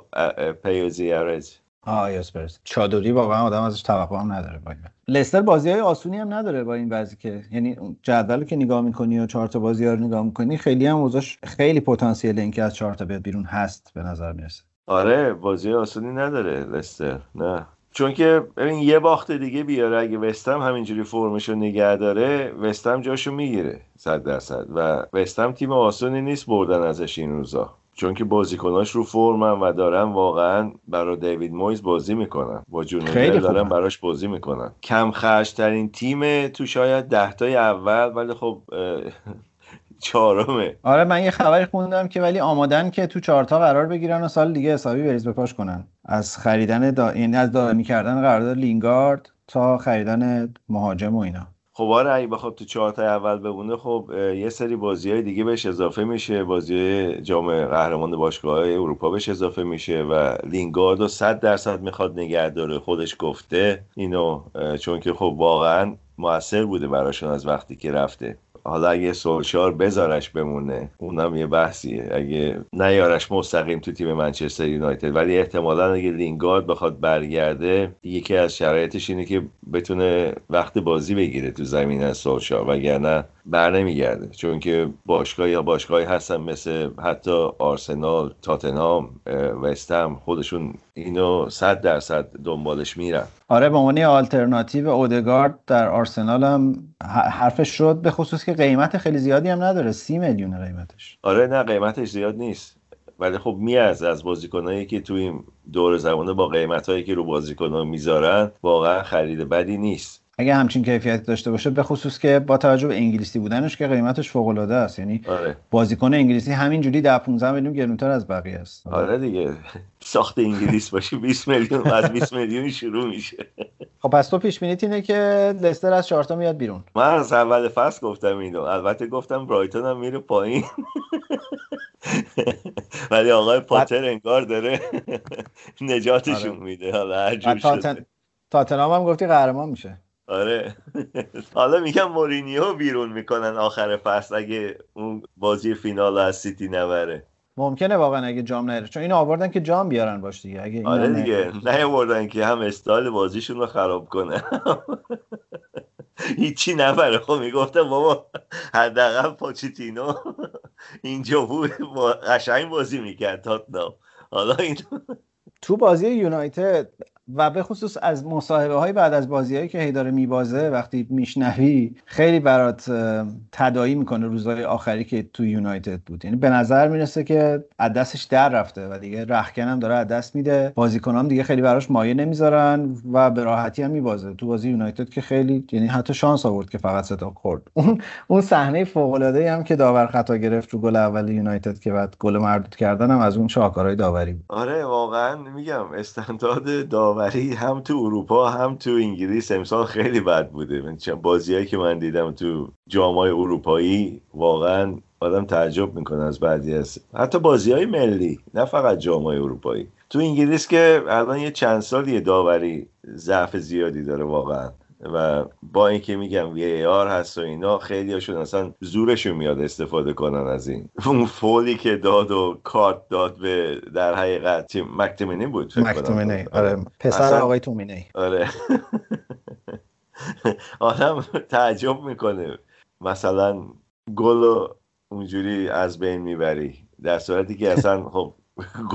پیوزی ارز یاسپرس چادری واقعا آدم ازش توقع هم نداره با این. لستر بازی های آسونی هم نداره با این وضعی که یعنی جدول که نگاه می‌کنی و چهار تا بازی ها رو نگاه می‌کنی خیلی هم اوضاعش خیلی پتانسیل اینکه از چهار تا بیاد بیرون هست به نظر می‌رسه. آره بازی آسونی نداره لستر نه. چون که ببین یه باخت دیگه بیاره اگه وستم همینجوری فرمشو نگه داره وستم جاشو می‌گیره صد درصد. و وستم تیم آسونی نیست بردن ازش این روزا. چون که بازیکناش رو فرمن و دارن واقعا برای دیوید مویز بازی می‌کنن. با جونیور دارن. براش بازی می‌کنن. کم خرج ترین تیم تو شاید دهتای اول ولی خب چهارمه. آره من یه خبری خوندم که ولی آمادن که تو چهارتا قرار بگیرن و سال دیگه حسابی بریز بپاش کنن. از خریدن دا... یعنی از دائمی کردن قرارداد لینگارد تا خریدن مهاجم و اینا. خب آره اگه بخواد تو چهار تا اول بمونه خب یه سری بازی های دیگه بهش اضافه میشه. بازی جام قهرمان باشگاه اروپا بهش اضافه میشه و لینگارد رو صد درصد می‌خواد نگه داره خودش گفته اینو چون که خب واقعا موثر بوده براشون از وقتی که رفته. حالا اگه سولشار بذارش بمونه اونم یه بحثیه. اگه نیارش مستقیم تو تیم منچستر یونایتد. ولی احتمالا اگه لینگارد بخواد برگرده یکی از شرایطش اینه که بتونه وقت بازی بگیره تو زمین از سولشار وگرنه بر نمیگرده. چون که باشگاه یا باشگاهی هستن مثل حتی آرسنال تاتنهام وستهم خودشون اینو صد درصد دنبالش میرن. آره به عنوان آلترناتیو اودگارد در آرسنال هم حرفش شد به خصوص که قیمت خیلی زیادی هم نداره سی میلیون قیمتش. آره نه قیمتش زیاد نیست. ولی خب میارزه از بازیکنایی که توی این دور زمانه با قیمتهایی که رو بازیکنها می‌ذارن واقعا خرید بدی نیست. اگه همچین کیفیتی داشته باشه به خصوص که با توجه به انگلیسی بودنش که قیمتش فوق العاده است. یعنی آره. بازیکن انگلیسی همینجوری ده 15 میلیون گرونتر از بقیه است. آره دیگه. ساخت انگلیس باشی 20 میلیون از 20 میلیون شروع میشه. خب پس تو پیش بینیت اینه که لستر از چهارتا میاد بیرون. من از اول فصل گفتم اینو. البته گفتم برایتون هم میره پایین. ولی آقای پاتر انگار داره نجاتشون آره. میده. حالا هر جور. شده. تاتنهام هم گفتی قهرمان میشه. آره. حالا میگم مورینیو بیرون می‌کنن آخر فصل اگه اون بازی فینال از سیتی نبره. ممکنه واقعا اگه جام نیاره چون اینو آوردن که جام بیارن باش دیگه. اگه اینا آره نه- دیگه. نیاوردن که هم استایل بازیشون رو خراب کنه. هیچی نبره. خب می‌گفتم بابا حداقل پاچیتینو اینجا بود با- قشنگ بازی می‌کرد تاتنام. حالا این تو بازی یونایتد و به خصوص از مصاحبه های بعد از بازی هایی که هی داره میبازه وقتی میشنوی خیلی برات اه، تداعی می‌کنه روزهای آخری که تو یونایتد بود. یعنی به نظر می‌رسه که از دستش در رفته و دیگه رخکن هم داره از دست میده. بازیکنان دیگه خیلی براش مایه نمی‌ذارن و به راحتی هم میبازه. تو بازی یونایتد که خیلی یعنی حتی شانس آورد که فقط ستا خورد. اون اون صحنه فوق العاده هم که داور خطا گرفت رو گل اول یونایتد که بعد گل مردود کردن هم از اون شاهکارهای داوری آره واقعا میگم استاندارد داوری هم تو اروپا هم تو انگلیس امسال خیلی بد بوده. من بازیایی که من دیدم تو جامای اروپایی واقعا آدم تعجب می‌کنه از بعضی از حتی بازی های ملی نه فقط جامای اروپایی. تو انگلیس که الان یه چند سالی داوری ضعف زیادی داره واقعا. و با اینکه میگم وی آر هست و اینا خیلی هاشون اصلا زورشون میاد استفاده کنن از این. اون فولی که داد و کارت داد به در حقیقت تیم مکتومینی بود. مکتومینی آره. پسر اصلا- آقای تومینی. آره. آدم تعجب می‌کنه. مثلا گل رو اونجوری از بین می‌بری. در صورتی که اصلا خب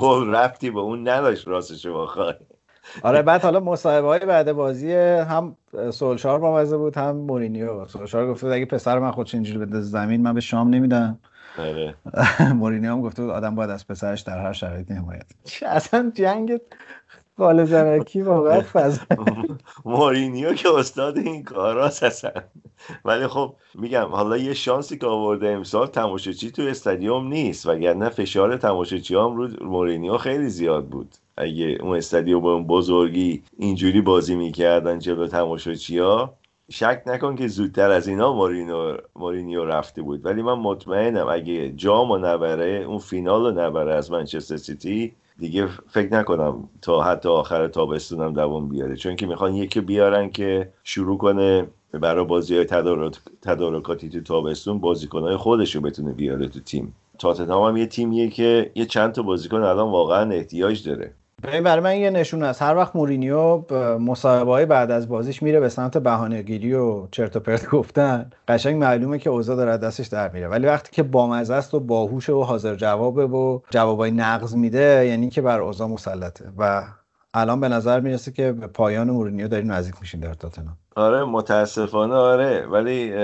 گل رفتی به اون نداشت راستش رو بخوای. آره بعد حالا مصاحبه های بعد بازی هم سولشار با مزه بود هم مورینیو. سولشار گفته اگه پسر من خودش اینجوری بده زمین من بهش شام نمیدم. آره. مورینیو هم گفته بود آدم باید از پسرش در هر شرایطی حمایت اصلا جنگ خاله زنکی واقعا فضا. مورینیو که استاد این کاراست اصلا ولی خب میگم حالا یه شانسی که آورده امسال تماشاچی تو استادیوم نیست وگرنه فشار تماشاچی هم رو مورینیو خیلی زیاد بود. اگه اون استادیوم اون بزرگی اینجوری بازی می‌کردن جلو تماشاچی ها شک نکن که زودتر از اینا مورینیو, مورینیو رفته بود. ولی من مطمئنم اگه جامو نبره اون فینال رو نبره از منچستر سیتی دیگه فکر نکنم تا حتی آخر تابستونم دوام بیاره. چون که می‌خوان یکی بیارن که شروع کنه برای بازی های تدارکاتی تو تابستون بازیکنهای خودش رو بتونه بیاره تو تیم. تاتنهام هم یه تیمیه که یه چند تا بازیکن الان واقعا احتیاج داره. برای من یه نشون است هر وقت مورینیو مصاحبه های بعد از بازیش میره به سمت بهانه‌گیری و چرت و پرت گفتن قشنگ معلومه که اوضاع داره دستش در میره. ولی وقتی که بامزه است و باهوش و حاضر جوابه و جوابای نقض میده یعنی که بر اوضاع مسلطه. و الان به نظر می‌رسه که به پایان مورینیو داریم نزدیک میشین در تاتنهام. آره متاسفانه آره. ولی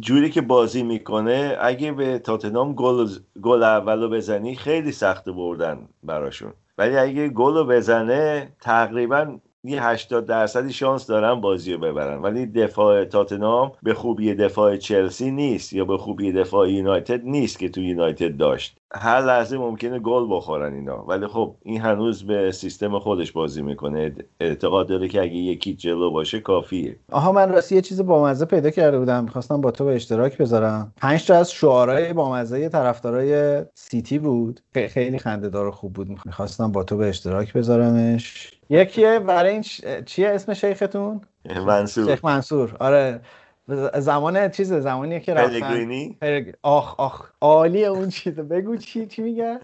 جوری که بازی می‌کنه اگه به تاتنهام گل گل اولو بزنی خیلی سخت بردن براشون. ولی اگه گل رو بزنه تقریبا یه 80 درصدی شانس دارن بازی رو ببرن. ولی دفاع تاتنام به خوبی دفاع چلسی نیست یا به خوبی دفاع یونایتد نیست که تو یونایتد داشت. هر لحظه ممکنه گل بخورن اینا. ولی خب این هنوز به سیستم خودش بازی می‌کنه. اعتقاد داره که اگه یکی جلو باشه کافیه. آها من راستی یه چیز بامزه پیدا کرده بودم. می‌خواستم با تو به اشتراک بذارم. پنج تا از شعارهای بامزه طرفدارای سیتی بود. خیلی خنده‌دار خوب بود. می‌خواستم با تو به اشتراک بذارمش. یکیه برای این چیه اسم شیختون؟ منصور. شیخ منصور. آره. زمان چیز زمانیه که رفتن. پلگرینی؟ آخ آخ. عالی اون چیز. بگو چی چی میگه؟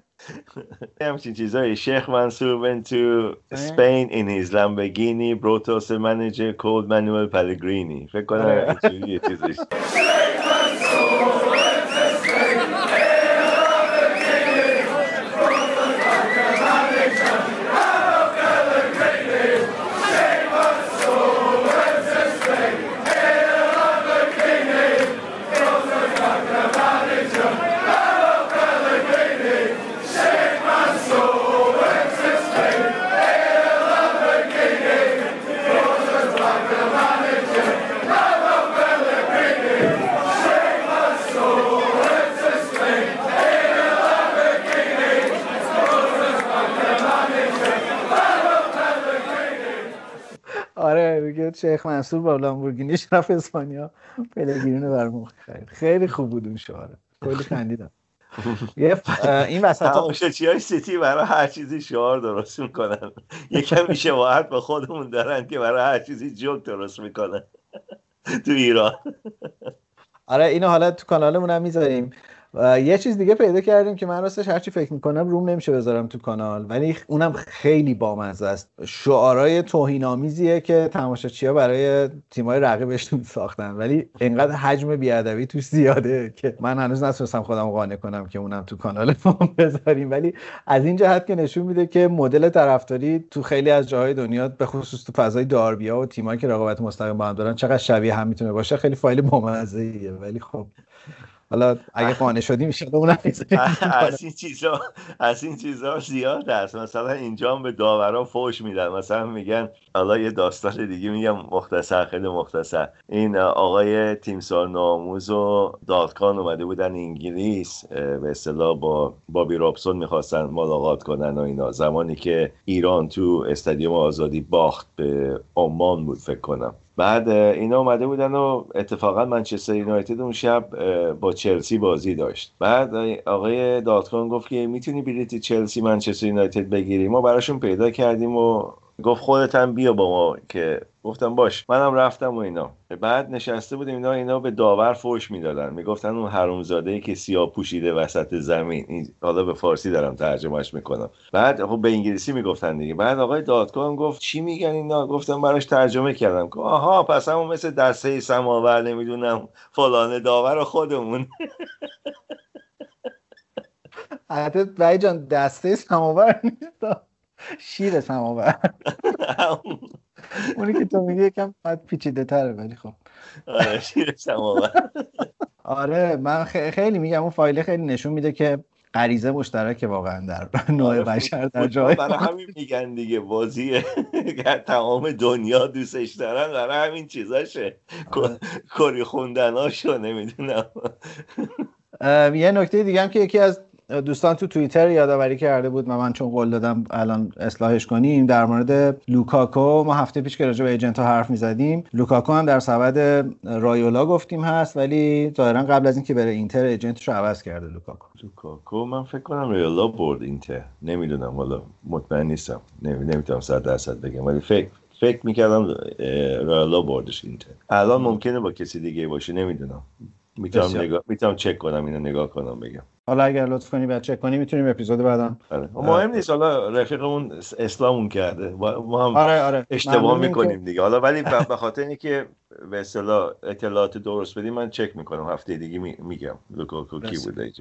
همچین چیزایی. شیخ منصور went to Spain in his Lamborghini brought us a manager called Manuel Pellegrini. فکر کنم اینجوری چیزش. شیخ منصور با لامبورگینیش رفت اسپانیا پلگرینو بر مخ خرید خیلی خوب بود اون شعاره. کلی خندیدم. این وسط چی های سیتی برای هر چیزی شعار درست می‌کنن؟ یکم شباهت به خودمون دارن که برای هر چیزی جوک درست می‌کنن. تو ایران. آره اینو حالا تو کانالمون هم می‌ذاریم. یه چیز دیگه پیدا کردیم که من راستش هرچی فکر می‌کنم روم نمیشه بذارم تو کانال ولی اونم خیلی بامزه است. شعارهای توهین آمیزیه که ها برای تیمای رقیبشون ساختن ولی انقدر حجم بیادبی توش زیاده که من هنوز نتونستم خودم قانع کنم که اونم تو کانال ما بذاریم. ولی از این جهت که نشون میده که مدل طرفداری تو خیلی از جاهای دنیا به خصوص تو فضای داربیا و تیمایی که رقابت مستقیم با هم دارن چقدر شبیه هم می‌تونه باشه خیلی فایل بامزه ولی خب حالا اگه قانع شدی میشه اونم از این چیزا از این چیزا زیاد هست. مثلا اینجا هم به داورا فوش میدن. مثلا میگن حالا یه داستان دیگه میگم مختصر خیلی مختصر. این آقای تیمسار ناموز و دادکان اومده بودن انگلیس به اصطلاح با بابی رابسون می‌خواستن ملاقات کنن و اینا. زمانی که ایران تو استادیوم آزادی باخت به عمان بود فکر کنم. بعد اینا اومده بودن و اتفاقا منچستر یونایتد اون شب با چلسی بازی داشت. بعد آقای دادکان گفت که می‌تونی بلیت چلسی منچستر یونایتد بگیری؟ ما براشون پیدا کردیم و گفت خودت هم بیا با ما که گفتم باش منم رفتم و اینا. بعد نشسته بودیم اینا اینا به داور فوش می‌دادن. می‌گفتن اون حرومزاده ای که سیاه پوشیده وسط زمین این حالا به فارسی دارم ترجمهش می‌کنم. بعد خب به انگلیسی می‌گفتن دیگه. بعد آقای دادکان گفت چی میگن اینا؟ گفتم براش ترجمه کردم. آها پس همون مثل دسته سماور نمی‌دونم فلان داور خودمون. حتی جان دسته سماور نیست. شیر سماور. اونی که تو میگه یکم بعد پیچیده تره ولی خب. آره آره من خیلی میگم اون فایله خیلی نشون میده که غریزه مشترکه واقعا در نوع آره، بشر در جای برای همین میگن دیگه بازی تمام دنیا دوستش دارن برای همین چیزاشه. آره. کری خوندناشو نمی‌دونم. یه نکته دیگه هم که یکی از دوستان تو توییتر یادآوری کرده بود و من چون قول دادم الان اصلاحش کنیم در مورد لوکاکو. ما هفته پیش که راجع به agent ها حرف می‌زدیم لوکاکو هم در سبد رایولا گفتیم هست ولی ظاهرا قبل از اینکه بره اینتر agent ش رو عوض کرده لوکاکو. لوکاکو من فکر کنم رایولا برد اینتر. نمی‌دونم حالا مطمئن نیستم. نمی... نمی‌تونم صد درصد بگم ولی فکر فکر می‌کردم رایولا بردش اینتر. الان ممکنه با کسی دیگه باشه نمی‌دونم. می‌تونم. نگاه می‌تونم چک کنم اینو نگاه کنم بگم. حالا اگر لطف کنی بعد چک کنی می‌تونیم اپیزود بعدم. آره. مهم نیست حالا رفیقمون اصلاحمون کرده. ما هم آره آره. اشتباه می‌کنیم دیگه. حالا ولی به خاطر اینکه به اصطلاح اطلاعات درست بدیم من چک می‌کنم. هفته دیگه می- میگم لوکاکو کی. بوده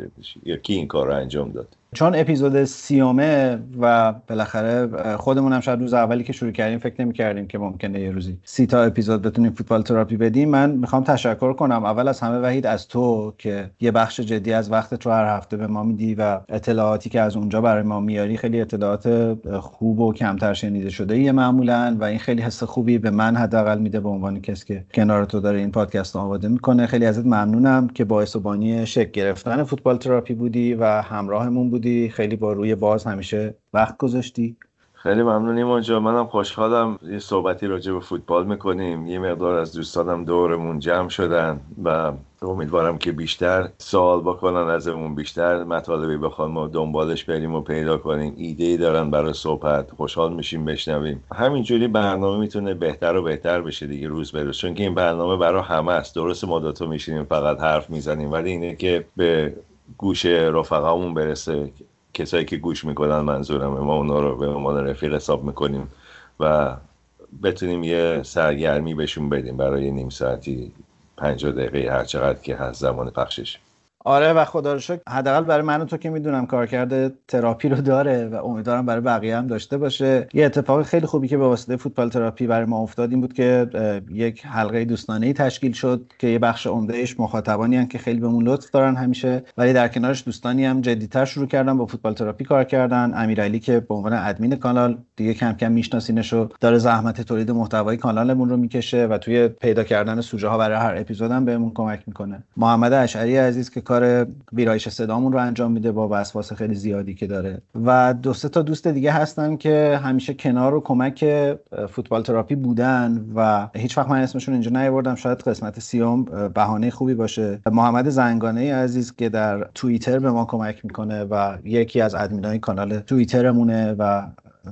یا کی این کار رو انجام داد. چون اپیزود سیومه و بالاخره خودمون هم شاید روز اولی که شروع کردیم فکر نمی کردیم که ممکنه یه روزی سی تا اپیزود بتونیم فوتبال تراپی بدیم. من می‌خوام تشکر کنم اول از همه وحید از تو که یه بخش جدی از وقتت رو هر هفته به ما میدی و اطلاعاتی که از اونجا برای ما میاری خیلی اطلاعات خوب و کمتر شنیده شده ایه معمولا و این خیلی حس خوبی به من حداقل میده به عنوان کسی که کنار تو داره این پادکست رو آماده می‌کنه. خیلی ازت ممنونم که باعث و بانی شک گرفتن فوتبال تراپی بودی و همراهمون بودی. خیلی با روی باز همیشه وقت گذاشتی. خیلی ممنونیم اونجا منم خوشحالم یه صحبتی راجع به فوتبال می‌کنیم. یه مقدار از دوستانم دورمون جمع شدن و امیدوارم که بیشتر سوال بکنن ازمون بیشتر مطالبی بخوان ما دنبالش بریم و پیدا کنیم. ایده ای دارن برای صحبت. خوشحال میشیم بشنویم. همینجوری برنامه می‌تونه بهتر و بهتر بشه دیگه روز به روز چون که این برنامه برای همه است. درست ما دوتا میشینیم فقط حرف می‌زنیم ولی اینه که به گوش رفقامون برسه. کسایی که گوش می‌کنن منظورم ما اونا رو به عنوان رفیق حساب می‌کنیم و بتونیم یه سرگرمی بهشون بدیم برای نیم ساعتی. پنجاه دقیقه هر چقدر که هست زمان پخشش. آره و خدا رو شکر حداقل برای من تو که می‌دونم کارکرد تراپی رو داره و امیدوارم برای بقیه هم داشته باشه. یه اتفاق خیلی خوبی که به واسطه فوتبال تراپی برای ما افتاد این بود که یک حلقه دوستانه ای تشکیل شد که یه بخش عمدهش مخاطبانی هن که خیلی بهمون لطف دارن همیشه ولی در کنارش دوستانی هم جدیتر شروع کردن با فوتبال تراپی کار کردن. امیرعلی که به عنوان ادمین کانال دیگه کم کم میشناسینش و داره زحمت تولید محتوای کانالمون رو می‌کشه و توی پیدا کردن سوژه ها برای هر اپیزود هم بهمون کمک می‌کنه. محمد اشعری عزیز که ویرایش صدامون رو انجام میده با وسواس خیلی زیادی که داره. و دو سه تا دوست دیگه هستن که همیشه کنار و کمک فوتبال تراپی بودن و هیچ وقت من اسمشون اینجا نیاوردم. شاید قسمت سیوم بهانه خوبی باشه. محمد زنگانه عزیز که در توییتر به ما کمک می‌کنه و یکی از ادمینای کانال توییترمونه و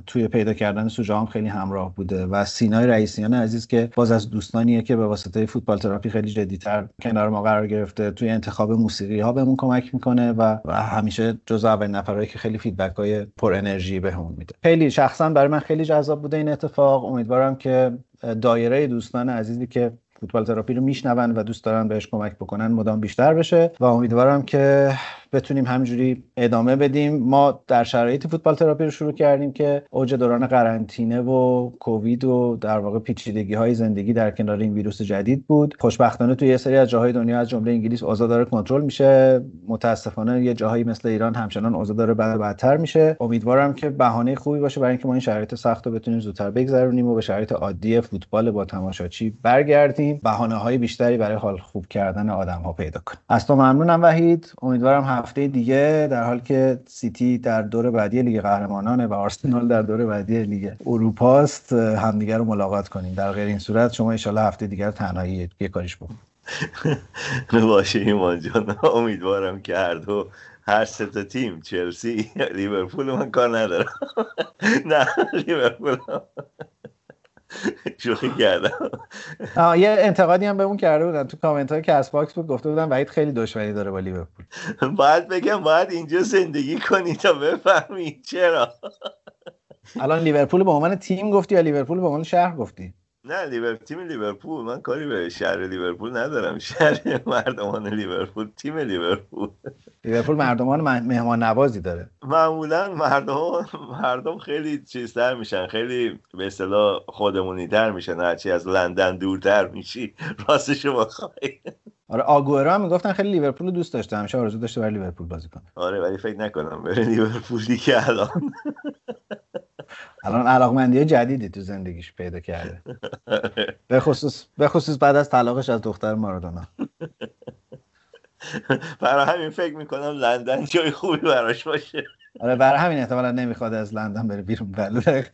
توی پیدا کردن سوژه هم خیلی همراه بوده و سینای رئیسیان عزیز که باز از دوستانیه که به واسطه فوتبال تراپی خیلی جدیتر کنار ما قرار گرفته توی انتخاب موسیقی ها بهمون کمک می‌کنه و, همیشه جز اول نفرهایی که خیلی feedback های پر انرژی بهمون میده. خیلی شخصا برای من خیلی جذاب بوده این اتفاق. امیدوارم که دایره دوستان عزیزی که فوتبال تراپی رو میشنون و دوست دارن بهش کمک بکنن مدام بیشتر بشه و امیدوارم که بتونیم همینجوری ادامه بدیم. ما در شرایط فوتبال تراپی رو شروع کردیم که اوج دوران قرنطینه و کووید و در واقع پیچیدگی های زندگی در کنار این ویروس جدید بود. خوشبختانه توی یه سری از جاهای دنیا از جمله انگلیس اوضاع داره کنترل میشه. متاسفانه یه جاهایی مثل ایران همچنان اوضاع داره بد بدتر میشه. امیدوارم که بهانه خوبی باشه برای اینکه ما این شرایط سخت رو بتونیم زودتر بگذرونیم و به شرایط عادی فوتبال با تماشاچی برگردیم. بهانه های بیشتری برای حال خوب کردن آدم ها پیدا کنیم. از تو ممنونم وحید. امیدوارم هفته دیگه در حال که سیتی در دور بعدی لیگ قهرمانانه و آرسنال در دور بعدی لیگ اروپاست همدیگه رو ملاقات کنیم. در غیر این صورت شما ان هفته دیگر تنهایی یه کاریش بکن باشه ایمان جان. امیدوارم که هر دو هر سه تیم چلسی لیورپول من کار ندارم. نه لیورپول. شوخی کردم. یه انتقادی هم بهمون کرده بودن. تو کامنت های Castbox بود گفته بودن وحید خیلی دشمنی داره با لیورپول. باید بگم باید اینجا زندگی کنی تا بفهمی چرا. الان لیورپول به عنوان تیم گفتی یا لیورپول به عنوان شهر گفتی؟ نه لیورپول تیم لیورپول. من کاری به شهر لیورپول ندارم. شهر مردمان لیورپول تیم لیورپول. لیورپول مردمان مهمان نوازی داره. معمولا مردم مردم خیلی چیزتر میشن. خیلی به اصطلاح خودمونی تر میشن. هرچی از لندن دورتر میشی راستشو بخوای. آره آگورا هم می‌گفتن خیلی لیورپول دوست داشته همیشه آرزو داشته برای لیورپول بازی کنه آره ولی فکر نکنم بره لیورپول دیگه الان. الان علاقمندی جدیدی تو زندگیش پیدا کرده. به خصوص به خصوص بعد از طلاقش از دختر مارادونا. برای همین فکر می‌کنم لندن جای خوبی براش باشه. آره برای همین احتمالا نمی‌خواد از لندن بره بیرون. بله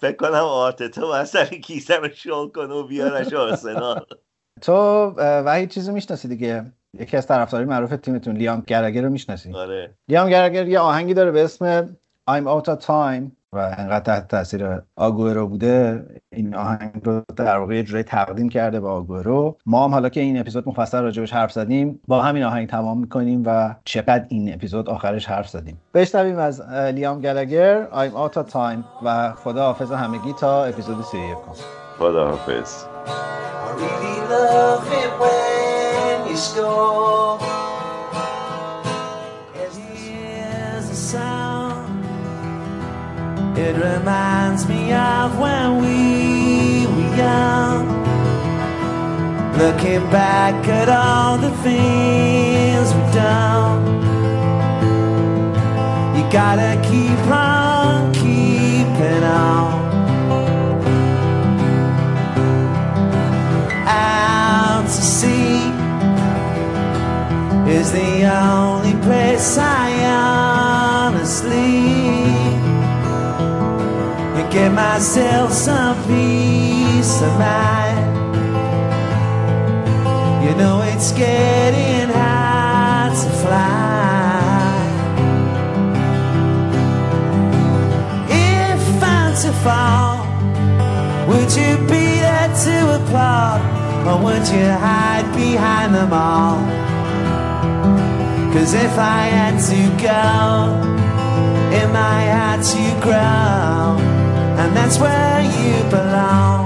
فکر کنم آرتتا باید سر کیسه رو شل کنه و بیارش آرسنال. تو وحید چیزی می‌شناسی دیگه؟ یکی از طرفداری معروف تیمتون لیام گرگر رو می‌شناسی؟ آره. لیام گرگر یه آهنگی داره به اسم I'm out of time. و انقدر تحت تاثیر آگورو بوده این آهنگ رو در واقع جوری تقدیم کرده به آگورو ما هم حالا که این اپیزود مفصل راجبش حرف زدیم با همین آهنگ تمام می‌کنیم و چقدر این اپیزود آخرش حرف زدیم. بشنویم از لیام گلگر I'm out of time و خدا حافظ همگی تا اپیزود 31 خدا حافظ I really love it when you score. It reminds me of when we were young. Looking back at all the things we've done. You gotta keep on keeping on. out to sea is the only place I honestly get myself some peace of mind. You know it's getting hard to fly. If I'm to fall, would you be there to applaud? Or would you hide behind them all? Cause if I had to go, it might have to grow, and that's where you belong.